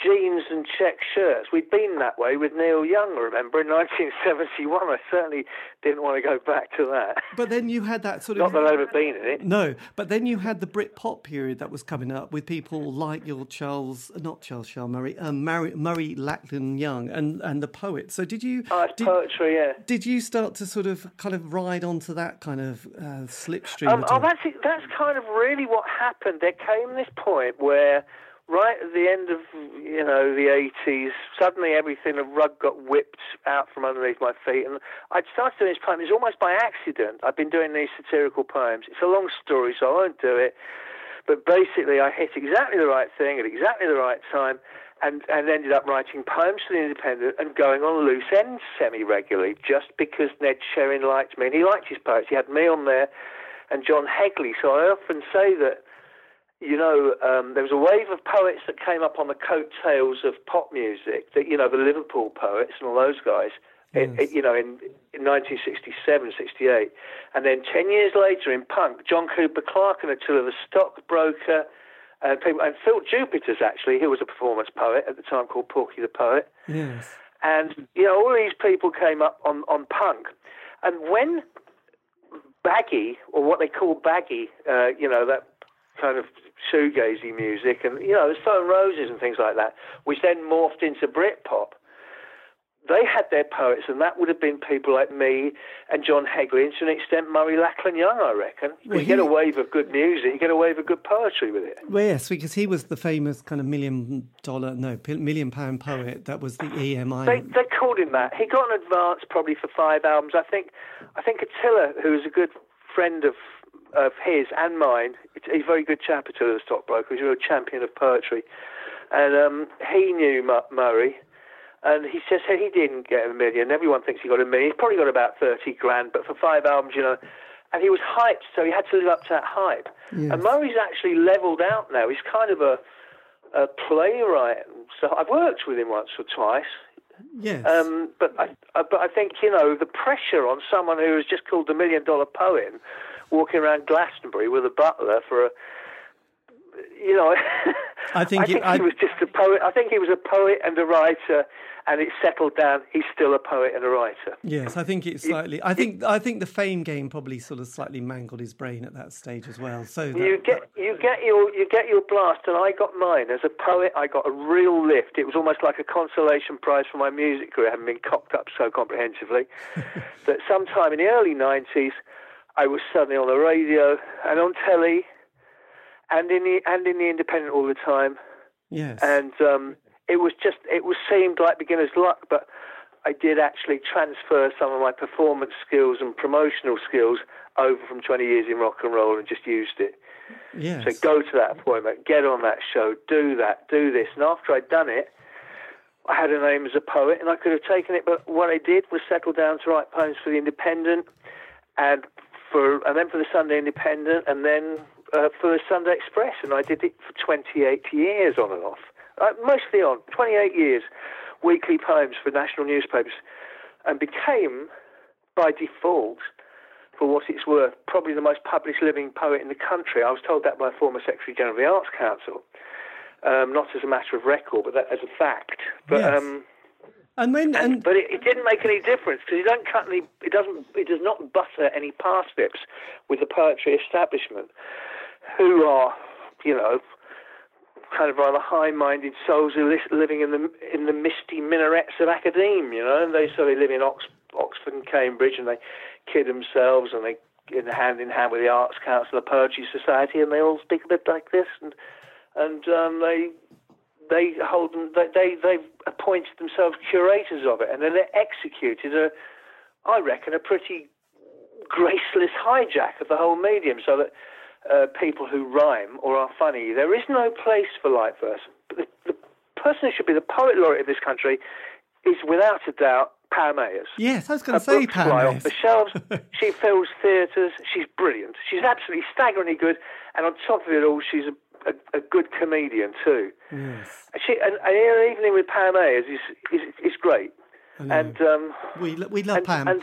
S3: jeans and check shirts. We'd been that way with Neil Young, remember, in (laughs) 1971. I certainly didn't want to go back to that.
S2: But then you had that sort of.
S3: Not that I've ever been in it.
S2: No, but then you had the Brit pop period that was coming up with people like your Charles, not Charles Shaar Murray, um, Murray, Murray Lachlan Young, and, and the poets. So did you?
S3: Oh, it's
S2: did,
S3: poetry, yeah.
S2: did you start to sort of kind of ride onto that kind of uh, slipstream?
S3: Um, oh, that's that's kind of really what happened. There came this point where, right at the end of you know the eighties, suddenly everything a rug got whipped out from underneath my feet, and I'd started doing this poem. It was almost by accident. I've been doing these satirical poems. It's a long story, so I won't do it. But basically, I hit exactly the right thing at exactly the right time. And, and ended up writing poems for the Independent and going on loose ends semi regularly just because Ned Sherrin liked me. And he liked his poets. He had me on there and John Hegley. So I often say that, you know, um, there was a wave of poets that came up on the coattails of pop music, that, you know, the Liverpool poets and all those guys,
S2: Yes.
S3: you know, in, in 1967, 68. And then 10 years later in punk, John Cooper Clarke and Attila the Stockbroker, and, people, and Phil Jupitus, actually, who was a performance poet at the time called Porky the Poet.
S2: yes.
S3: And, you know, all these people came up on, on punk. And when baggy, or what they call baggy, uh, you know, that kind of shoegazy music, and, you know, the Stone Roses and things like that, which then morphed into Britpop, they had their poets, and that would have been people like me and John Hegley, and to an extent Murray Lachlan Young, I reckon.
S2: Well,
S3: you get a wave of good music, you get a wave of good poetry with it.
S2: Well, yes, because he was the famous kind of million dollar, no, million pound poet that was the EMI.
S3: They they called him that. He got an advance probably for five albums. I think I think Attila, who was a good friend of of his and mine, he's a very good chap, Attila the stockbroker. He's a real champion of poetry, and um, he knew Mu- Murray. And he says he didn't get a million. Everyone thinks he got a million. He's probably got about thirty grand, but for five albums, you know. And he was hyped, so he had to live up to that hype. And Murray's actually levelled out now. He's kind of a a playwright. So I've worked with him once or twice.
S2: yes.
S3: Um, but I, I, but I think you know the pressure on someone who has just called the million dollar poet, walking around Glastonbury with a butler for a, you know, (laughs)
S2: I think
S3: I think
S2: I-
S3: he was just a poet. I think he was a poet and a writer, and it settled down. He's still a poet and a writer.
S2: Yes, I think it's slightly. I think I think the fame game probably sort of slightly mangled his brain at that stage as well. So that,
S3: You get you get your you get your blast, and I got mine as a poet. I got a real lift. It was almost like a consolation prize for my music career, having been cocked up so comprehensively. (laughs) that sometime in the early nineties, I was suddenly on the radio and on telly, and in the and in the Independent all the time.
S2: yes,
S3: And um, it was just it was seemed like beginner's luck, but I did actually transfer some of my performance skills and promotional skills over from 20 years in rock and roll and just used it.
S2: Yes.
S3: So go to that appointment, get on that show, do that, do this. And after I'd done it, I had a name as a poet and I could have taken it, but what I did was settle down to write poems for the Independent and for and then for the Sunday Independent and then uh, for the Sunday Express. And I did it for 28 years on and off, uh, mostly on 28 years, weekly poems for national newspapers, and became by default for what it's worth, probably the most published living poet in the country. I was told that by a former Secretary General of the Arts Council, um, not as a matter of record, but that as a fact. But
S2: Yes.
S3: um,
S2: and
S3: and,
S2: and
S3: but it, it didn't make any difference because you don't cut any. It doesn't. It does not butter any parsnips with the poetry establishment, who are, you know, kind of rather high-minded souls who li- living in the in the misty minarets of academe. You know, and they sort of live in Ox, Oxford and Cambridge, and they kid themselves, and they in hand in hand with the Arts Council, the Poetry Society, and they all speak a bit like this, and and um, they they hold them, they, they they've appointed themselves curators of it, and then they executed a, I reckon, a pretty graceless hijack of the whole medium, so that uh, people who rhyme or are funny, there is no place for light verse. But the, the person who should be the poet laureate of this country is without a doubt Pam Ayres.
S2: yes, I was going to say
S3: books fly
S2: Pam.
S3: off the shelves. (laughs) she fills theatres. She's brilliant. She's absolutely staggeringly good, and on top of it all, she's a, a, a good comedian too.
S2: Yes.
S3: She, and, and an evening with Pam Ayres is is, is great. And um,
S2: We we love
S3: and,
S2: Pam.
S3: and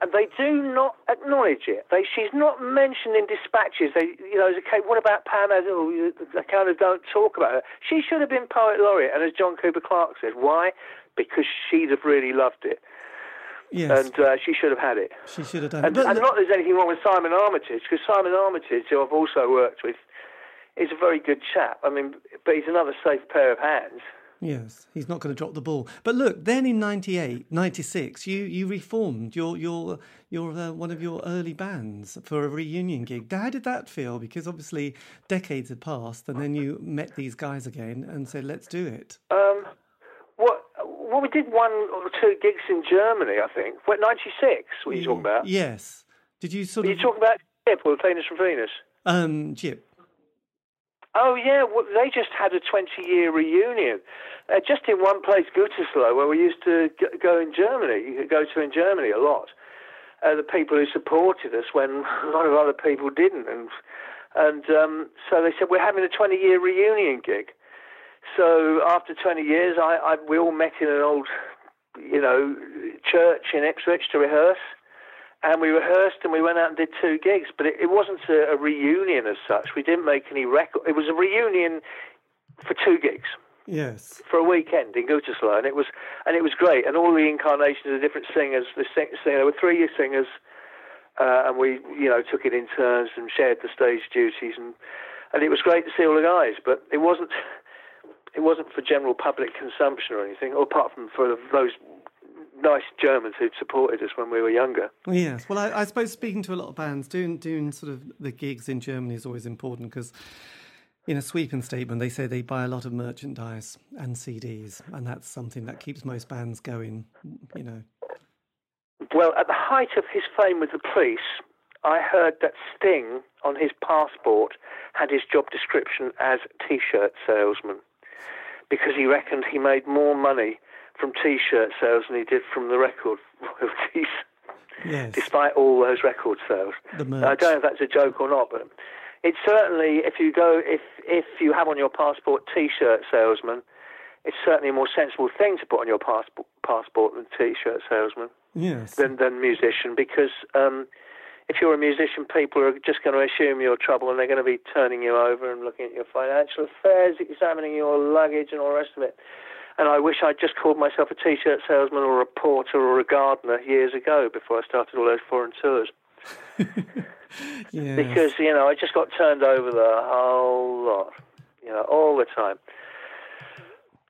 S3: and they do not acknowledge it. They she's not mentioned in dispatches. They you know, okay, what about Pam Ayres? Oh, they kind of don't talk about her. She should have been poet laureate, and as John Cooper Clarke said, why? Because she'd have really loved it,
S2: yes,
S3: and uh, she should have had it.
S2: she should have done
S3: And,
S2: it.
S3: And not that there's anything wrong with Simon Armitage, because Simon Armitage, who I've also worked with, is a very good chap. I mean, but he's another safe pair of hands.
S2: Yes, he's not going to drop the ball. But look, then in 98, 96, you, you reformed your your your uh, one of your early bands for a reunion gig. How did that feel? Because obviously decades had passed, and then you met these guys again and said, "Let's do it."
S3: Um, what? Well, we did one or two gigs in Germany, I think. What, 96, what are you talking about?
S2: Yes. Did you sort
S3: Are you talking about Chip or Venus from Venus?
S2: um Gypp?
S3: Oh, yeah, well, they just had a 20 year reunion. Uh, just in one place, Gütersloh, where we used to go in Germany, go to in Germany a lot. Uh, the people who supported us when (laughs) a lot of other people didn't. And, and um, so they said, We're having a 20 year reunion gig. So after 20 years, I, I, we all met in an old, you know, church in Ipswich to rehearse. And we rehearsed and we went out and did two gigs, but it, it wasn't a, a reunion as such. We didn't make any record. It was a reunion for two gigs
S2: Yes.
S3: for a weekend in Gütersloh, and it was and it was great. And all the incarnations of different singers. The sing, sing, there were three singers, uh, and we you know took it in turns and shared the stage duties, and and it was great to see all the guys. But it wasn't it wasn't for general public consumption or anything, apart from for those nice Germans who'd supported us when we were younger.
S2: Yes. Well, I, I suppose speaking to a lot of bands, doing doing sort of the gigs in Germany is always important because in a sweeping statement they say they buy a lot of merchandise and CDs, and that's something that keeps most bands going. You know.
S3: Well, at the height of his fame with the police, I heard that Sting on his passport had his job description as T-shirt salesman because he reckoned he made more money from T-shirt sales than he did from the record (laughs) royalties,
S2: Yes.
S3: despite all those record sales.
S2: The
S3: I don't know if that's a joke or not, but it's certainly if you go if if you have on your passport T-shirt salesman, it's certainly a more sensible thing to put on your passport passport than T-shirt salesman
S2: Yes.
S3: than, than musician because um, if you're a musician, people are just going to assume you're trouble and they're going to be turning you over and looking at your financial affairs, examining your luggage and all the rest of it. And I wish I'd just called myself a t-shirt salesman or a porter or a gardener years ago before I started all those foreign tours. (laughs)
S2: yes.
S3: Because, you know, I just got turned over the whole lot, you know, all the time.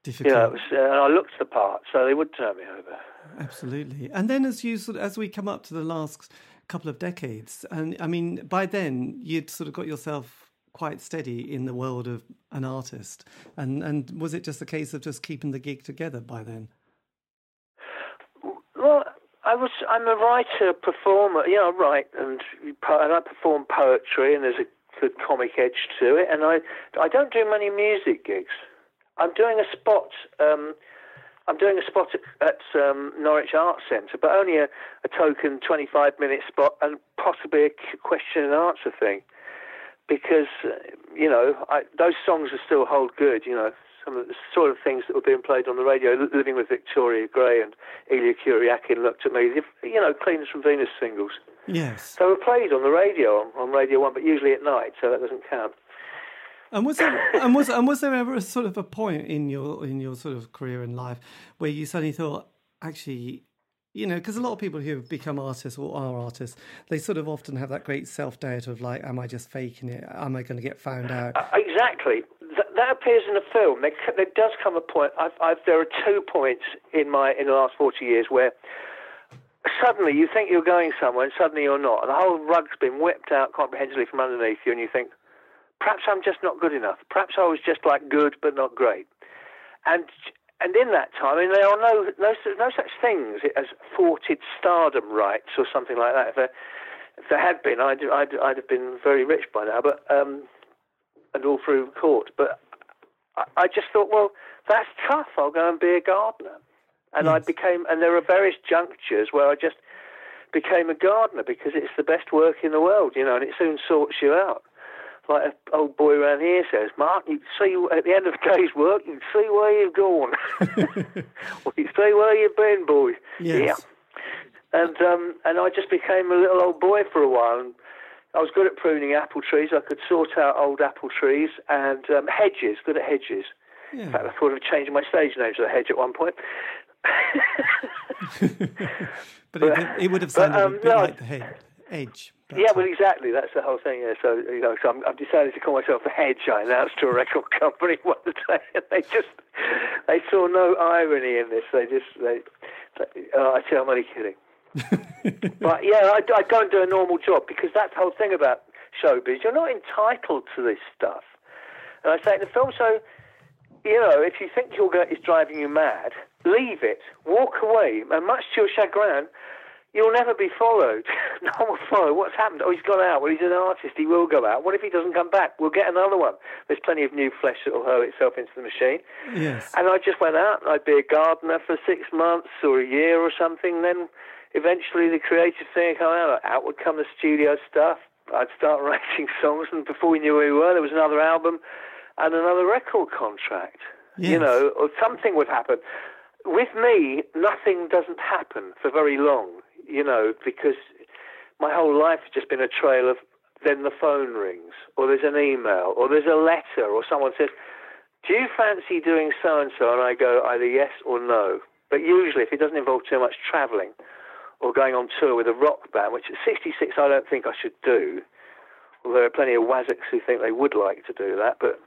S3: You know, it was, uh, and I looked the part, so they would turn me over.
S2: Absolutely. And then as you sort of, as we come up to the last couple of decades, and I mean, by then you'd sort of got yourself quite steady in the world of an artist? And and was it just a case of just keeping the gig together by then?
S3: Well, I was. I'm a writer, performer. You know, I write and and I perform poetry, and there's a good comic edge to it. And I I don't do many music gigs. I'm doing a spot. Um, I'm doing a spot at, at um, Norwich Arts Centre, but only a, a token 25 minute spot and possibly a question and answer thing. Because, uh, you know, I, those songs are still hold good, you know, some of the sort of things that were being played on the radio, Living with Victoria Grey and Ilya Kuryakin looked at me, you know, Cleaners from Venus singles.
S2: Yes.
S3: So were played on the radio, on, on Radio 1, but usually at night, so that doesn't count.
S2: And was there (laughs) and was and was there ever a sort of a point in your in your sort of career in life where you suddenly thought, actually, you know, because a lot of people who have become artists or are artists, they sort of often have that great self doubt of like, am I just faking it? Am I going to get found out?
S3: Uh, exactly. That, that, appears in the film. There, there does come a point. I've, I've, there are two points in my in the last forty years where suddenly you think you're going somewhere and suddenly you're not. The whole rug's been whipped out comprehensively from underneath you, and you think, perhaps I'm just not good enough. Perhaps I was just like good but not great. And and in that time, I mean, there are no no, no such things as thwarted stardom rights or something like that. If there, if there had been, I'd, I'd I'd have been very rich by now. But um, and all through court. But I, I just thought, well, that's tough. I'll go and be a gardener. And yes. I became, and there are various junctures where I just became a gardener because it's the best work in the world, you know, and it soon sorts you out like an old boy around here says, Mark, you see at the end of the day's work, you see where you've gone. (laughs) (laughs) you see where you've been, boy.
S2: Yes.
S3: Yeah. And um, and I just became a little old boy for a while. And I was good at pruning apple trees. I could sort out old apple trees and um, hedges. Good at hedges. Yeah. In fact, I thought of changing my stage name to the hedge at one point.
S2: but, (laughs) but it, it, would have sounded but, um, a bit no, like the hedge edge.
S3: yeah, well, exactly. That's the whole thing. Yeah. So you know, so I'm, I've decided to call myself a Hedge. I announced to a record (laughs) company (laughs) one day, and (laughs) they just they saw no irony in this. They just they. they uh, I say I'm only kidding. but yeah, I, I don't do a normal job because that's the whole thing about showbiz. You're not entitled to this stuff. And I say in the film, so you know, if you think your gut is driving you mad, leave it, walk away, and much to your chagrin, You'll never be followed. (laughs) no one will follow. What's happened? Oh, he's gone out. Well, he's an artist. He will go out. What if he doesn't come back? We'll get another one. There's plenty of new flesh that will hurl itself into the machine.
S2: Yes.
S3: And I just went out and I'd be a gardener for six months or a year or something. Then eventually the creative thing would come out. Out would come the studio stuff. I'd start (laughs) writing songs, and before we knew where we were, there was another album and another record contract.
S2: Yes.
S3: You know, or something would happen. With me, nothing doesn't happen for very long you know, because my whole life has just been a trail of then the phone rings, or there's an email, or there's a letter, or someone says, Do you fancy doing so and so? And I go either yes or no. But usually, if it doesn't involve too much travelling or going on tour with a rock band, which at 66 I don't think I should do, although there are plenty of Wazzocks who think they would like to do that, but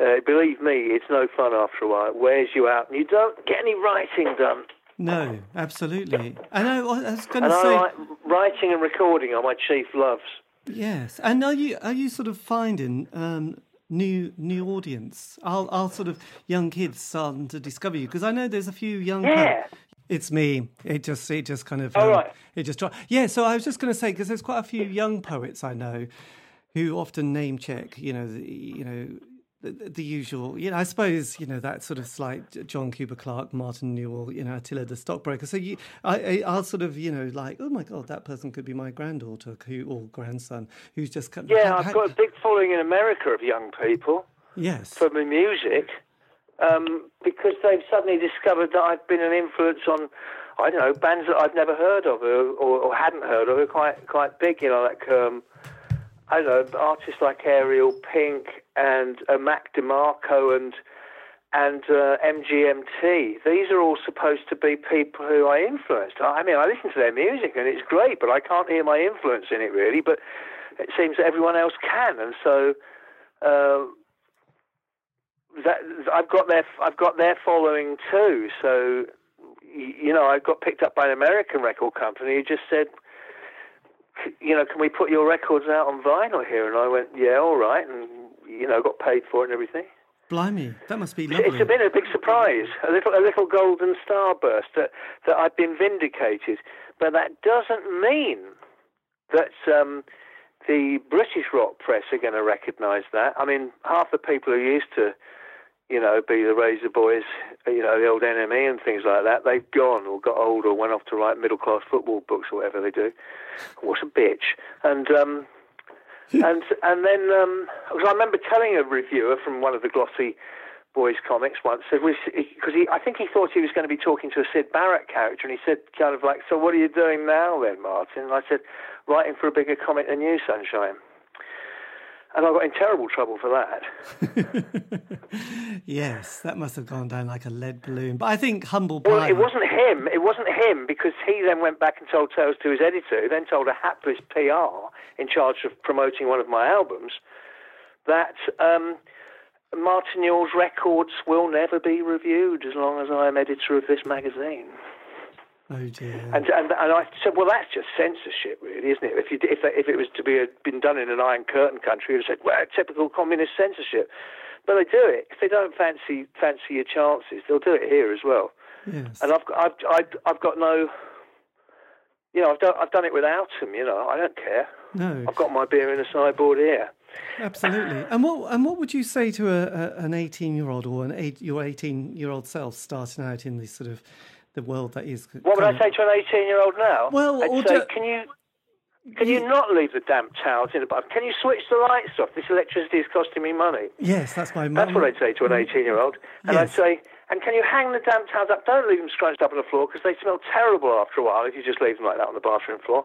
S3: uh, believe me, it's no fun after a while. It wears you out, and you don't get any writing done.
S2: No, absolutely. And I, I was going to say,
S3: like writing and recording are my chief loves.
S2: Yes, and are you are you sort of finding um, new new audience? Are are sort of young kids starting to discover you? Because I know there's a few young.
S3: Yeah.
S2: It's me. It just it just kind of
S3: um, right.
S2: it just yeah. So I was just going to say because there's quite a few young poets I know who often name check. You know, the, you know the, the, usual, you know, I suppose, you know, that sort of slight John Cooper Clarke, Martin Newell, you know, Attila the stockbroker. So you, I, I, will sort of, you know, like, oh my God, that person could be my granddaughter who, or grandson who's just come.
S3: Yeah, I've got a big following in America of young people.
S2: Yes.
S3: For my music, um, because they've suddenly discovered that I've been an influence on, I don't know, bands that I've never heard of or, or, or hadn't heard of are quite, quite big, you know, like, um, I don't know, artists like Ariel Pink and uh, Mac DeMarco and and uh, MGMT. These are all supposed to be people who I influenced. I mean, I listen to their music and it's great, but I can't hear my influence in it really. But it seems that everyone else can, and so uh, that I've got their I've got their following too. So you know, I got picked up by an American record company who just said you know, can we put your records out on vinyl here? And I went, yeah, all right. And you know, got paid for it and everything.
S2: Blimey, that must be
S3: It's
S2: lovely.
S3: been a big surprise, a little, a little golden starburst that, that I've been vindicated. But that doesn't mean that um, the British rock press are going to recognise that. I mean, half the people who used to, you know, be the Razor Boys, you know, the old NME and things like that, they've gone or got old or went off to write middle class football books or whatever they do. What a bitch! And um, (laughs) and and then um I remember telling a reviewer from one of the glossy boys comics once because he I think he thought he was going to be talking to a Syd Barrett character and he said kind of like so what are you doing now then Martin? And I said writing for a bigger comic than you Sunshine and I got in terrible trouble for that (laughs)
S2: yes, that must have gone down like a lead balloon. But I think humble
S3: well it wasn't him it wasn't him because he then went back and told tales to his editor who then told a hapless PR in charge of promoting one of my albums that um, Martin Newell's records will never be reviewed as long as I am editor of this magazine.
S2: Oh dear.
S3: And, and and I said, well, that's just censorship, really, isn't it? If you if if it was to be a, been done in an Iron Curtain country, you'd have said, well, typical communist censorship. But they do it. If they don't fancy fancy your chances, they'll do it here as well.
S2: yes.
S3: And I've got- I've I've, I've got no. You know, I've done I've done it without them. You know, I don't care.
S2: no.
S3: I've got my beer in a sideboard here.
S2: Absolutely. And what and what would you say to a, a an eighteen year old or an eight your eighteen year old self starting out in this sort of the world that is?
S3: What would I say to an 18 year old now?
S2: Well,
S3: I'd say,
S2: do-
S3: can you can you not leave the damp towels in the bath? Can you switch the lights off? This electricity is costing me money.
S2: Yes, that's my.
S3: That's what I'd say to an mm. 18 year old. And I'd say, and can you hang the damp towels up? Don't leave them scrunched up on the floor because they smell terrible after a while if you just leave them like that on the bathroom floor.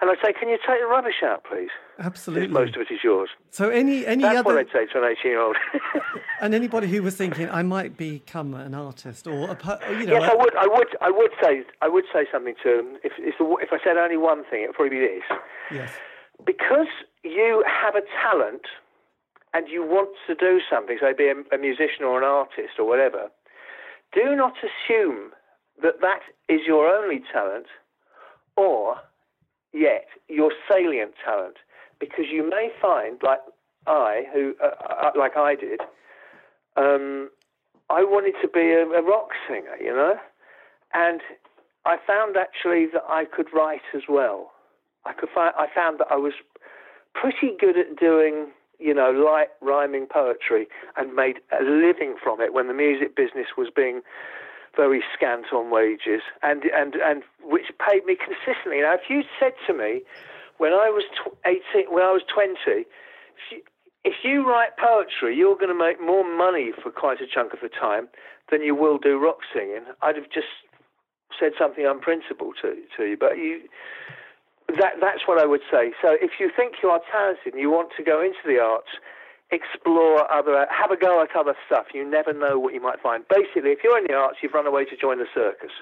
S3: And I'd say, can you take the rubbish out, please?
S2: Absolutely.
S3: Most of it is yours.
S2: So any any
S3: That's what
S2: other
S3: I'd say to an 18 year old. (laughs)
S2: and anybody who was thinking I might become an artist or a you know
S3: Yes, I would. I would. I would say. I would say something to them. If if, the, if I said only one thing, it'd probably be this:
S2: yes
S3: because you have a talent and you want to do something, say be a, a musician or an artist or whatever. Do not assume that that is your only talent, or yet your salient talent, because you may find, like I, who uh, uh, like I did, um, I wanted to be a, a rock singer, you know, and I found actually that I could write as well. I could find I found that I was pretty good at doing you know light rhyming poetry and made a living from it when the music business was being very scant on wages and and and which paid me consistently. Now, if you said to me when I was tw- eighteen, when I was twenty, if you, if you write poetry, you're going to make more money for quite a chunk of the time than you will do rock singing. I'd have just said something unprincipled to to you, but you that that's what I would say. So if you think you are talented and you want to go into the arts, explore other, have a go at other stuff. You never know what you might find. Basically, if you're in the arts, you've run away to join the circus.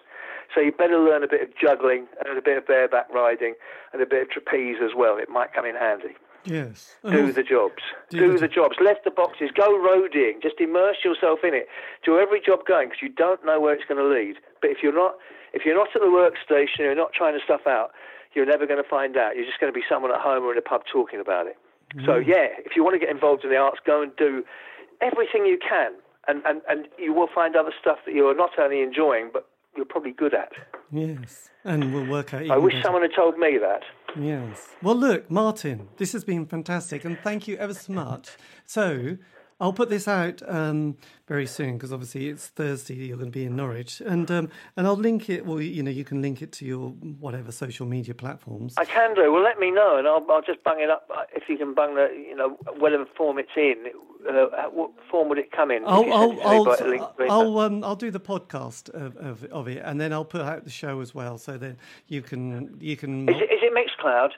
S3: So you better learn a bit of juggling and a bit of bareback riding and a bit of trapeze as well. It might come in handy.
S2: yes
S3: Do uh-huh. the jobs.
S2: Do
S3: Do,
S2: the
S3: jobs. Left the boxes. Go roadieing. Just immerse yourself in it. Do every job going because you don't know where it's going to lead. But if you're not, if you're not at the workstation, you're not trying to stuff out. You're never going to find out. You're just going to be someone at home or in a pub talking about it. So mm. yeah, if you want to get involved in the arts, go and do everything you can, and and and you will find other stuff that you are not only enjoying, but you're probably good at.
S2: yes and we'll work out.
S3: I wish
S2: better.
S3: someone had told me that.
S2: Yes. Well, look, Martin, this has been fantastic, and thank you ever so much. So, I'll put this out um, very soon because obviously it's Thursday. You're going to be in Norwich, and um, and I'll link it. Well, you know, you can link it to your whatever social media platforms.
S3: I can do. Well, let me know, and I'll, I'll just bung it up. uh, If you can bung the, you know, whatever form it's in, uh, what form would it come in?
S2: I'll I'll
S3: send it to me
S2: I'll. I'll, um, I'll do the podcast of, of, of it, and then I'll put out the show as well, so then you can you can
S3: Is it, is it Mixcloud?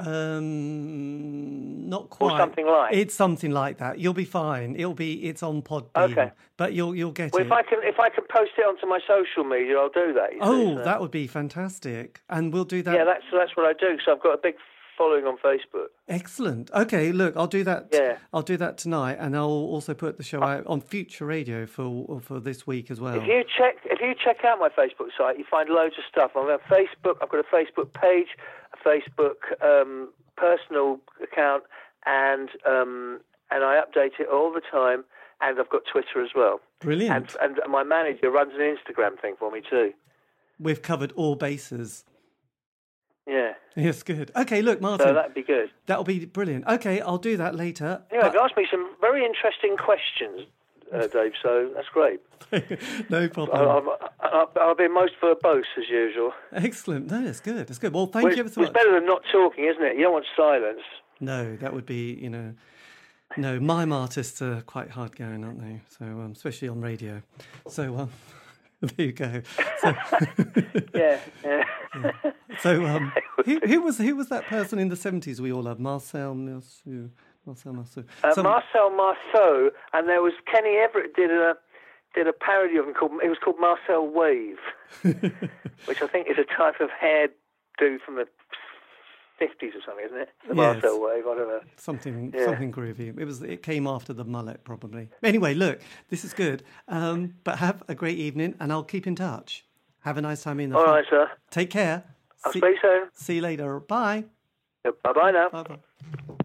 S2: Um not quite
S3: something like?
S2: it's something like that. You'll be fine. It'll be it's on Podbean,
S3: Okay.
S2: but you'll you'll get
S3: Well,
S2: it.
S3: if I can, if I can post it onto my social media, I'll do that. see,
S2: Oh,
S3: so-
S2: that would be fantastic. And we'll do that.
S3: Yeah, that's that's what I do. So I've got a big following on Facebook.
S2: Excellent. Okay, look, I'll do that.
S3: Yeah.
S2: I'll do that tonight, and I'll also put the show out on Future Radio for for this week as well.
S3: If you check, if you check out my Facebook site, you find loads of stuff. I'm on Facebook. I've got a Facebook page, Facebook um, personal account, and um, and I update it all the time. And I've got Twitter as well.
S2: Brilliant.
S3: And, and my manager runs an Instagram thing for me too.
S2: We've covered all bases.
S3: Yeah.
S2: Yes, good. Okay, look, Martin,
S3: So that'd be good.
S2: that'll be brilliant. Okay, I'll do that later.
S3: Yeah, you asked me some very interesting questions, uh, Dave. So that's great. (laughs)
S2: no problem.
S3: I've, been most verbose as usual.
S2: Excellent. No, that's good. That's good. Well, thank
S3: Which,
S2: you so much.
S3: better than not talking, isn't it? You don't want silence.
S2: No, that would be, you know, no, mime artists are quite hard going, aren't they? So, um, especially on radio. So, um, (laughs) there you go. So, (laughs)
S3: Yeah, yeah.
S2: so um, who, who was who was that person in the seventies we all loved? Marcel Marceau. Marcel Marceau.
S3: Uh,
S2: Some-
S3: Marcel Marceau, and there was Kenny Everett did a did a parody of him called it was called Marcel Wave, (laughs) which I think is a type of hairdo from the fifties or something, isn't it? The
S2: Yes.
S3: Marcel Wave, I don't know.
S2: Something,
S3: Yeah.
S2: something groovy. It was. It came after the mullet, probably. Anyway, look, this is good. Um, but have a great evening, and I'll keep in touch. Have a nice time in the.
S3: All
S2: fun.
S3: right, sir.
S2: Take care.
S3: I'll
S2: See,
S3: speak soon.
S2: see you later. Bye.
S3: Bye bye now.
S2: Bye. Bye.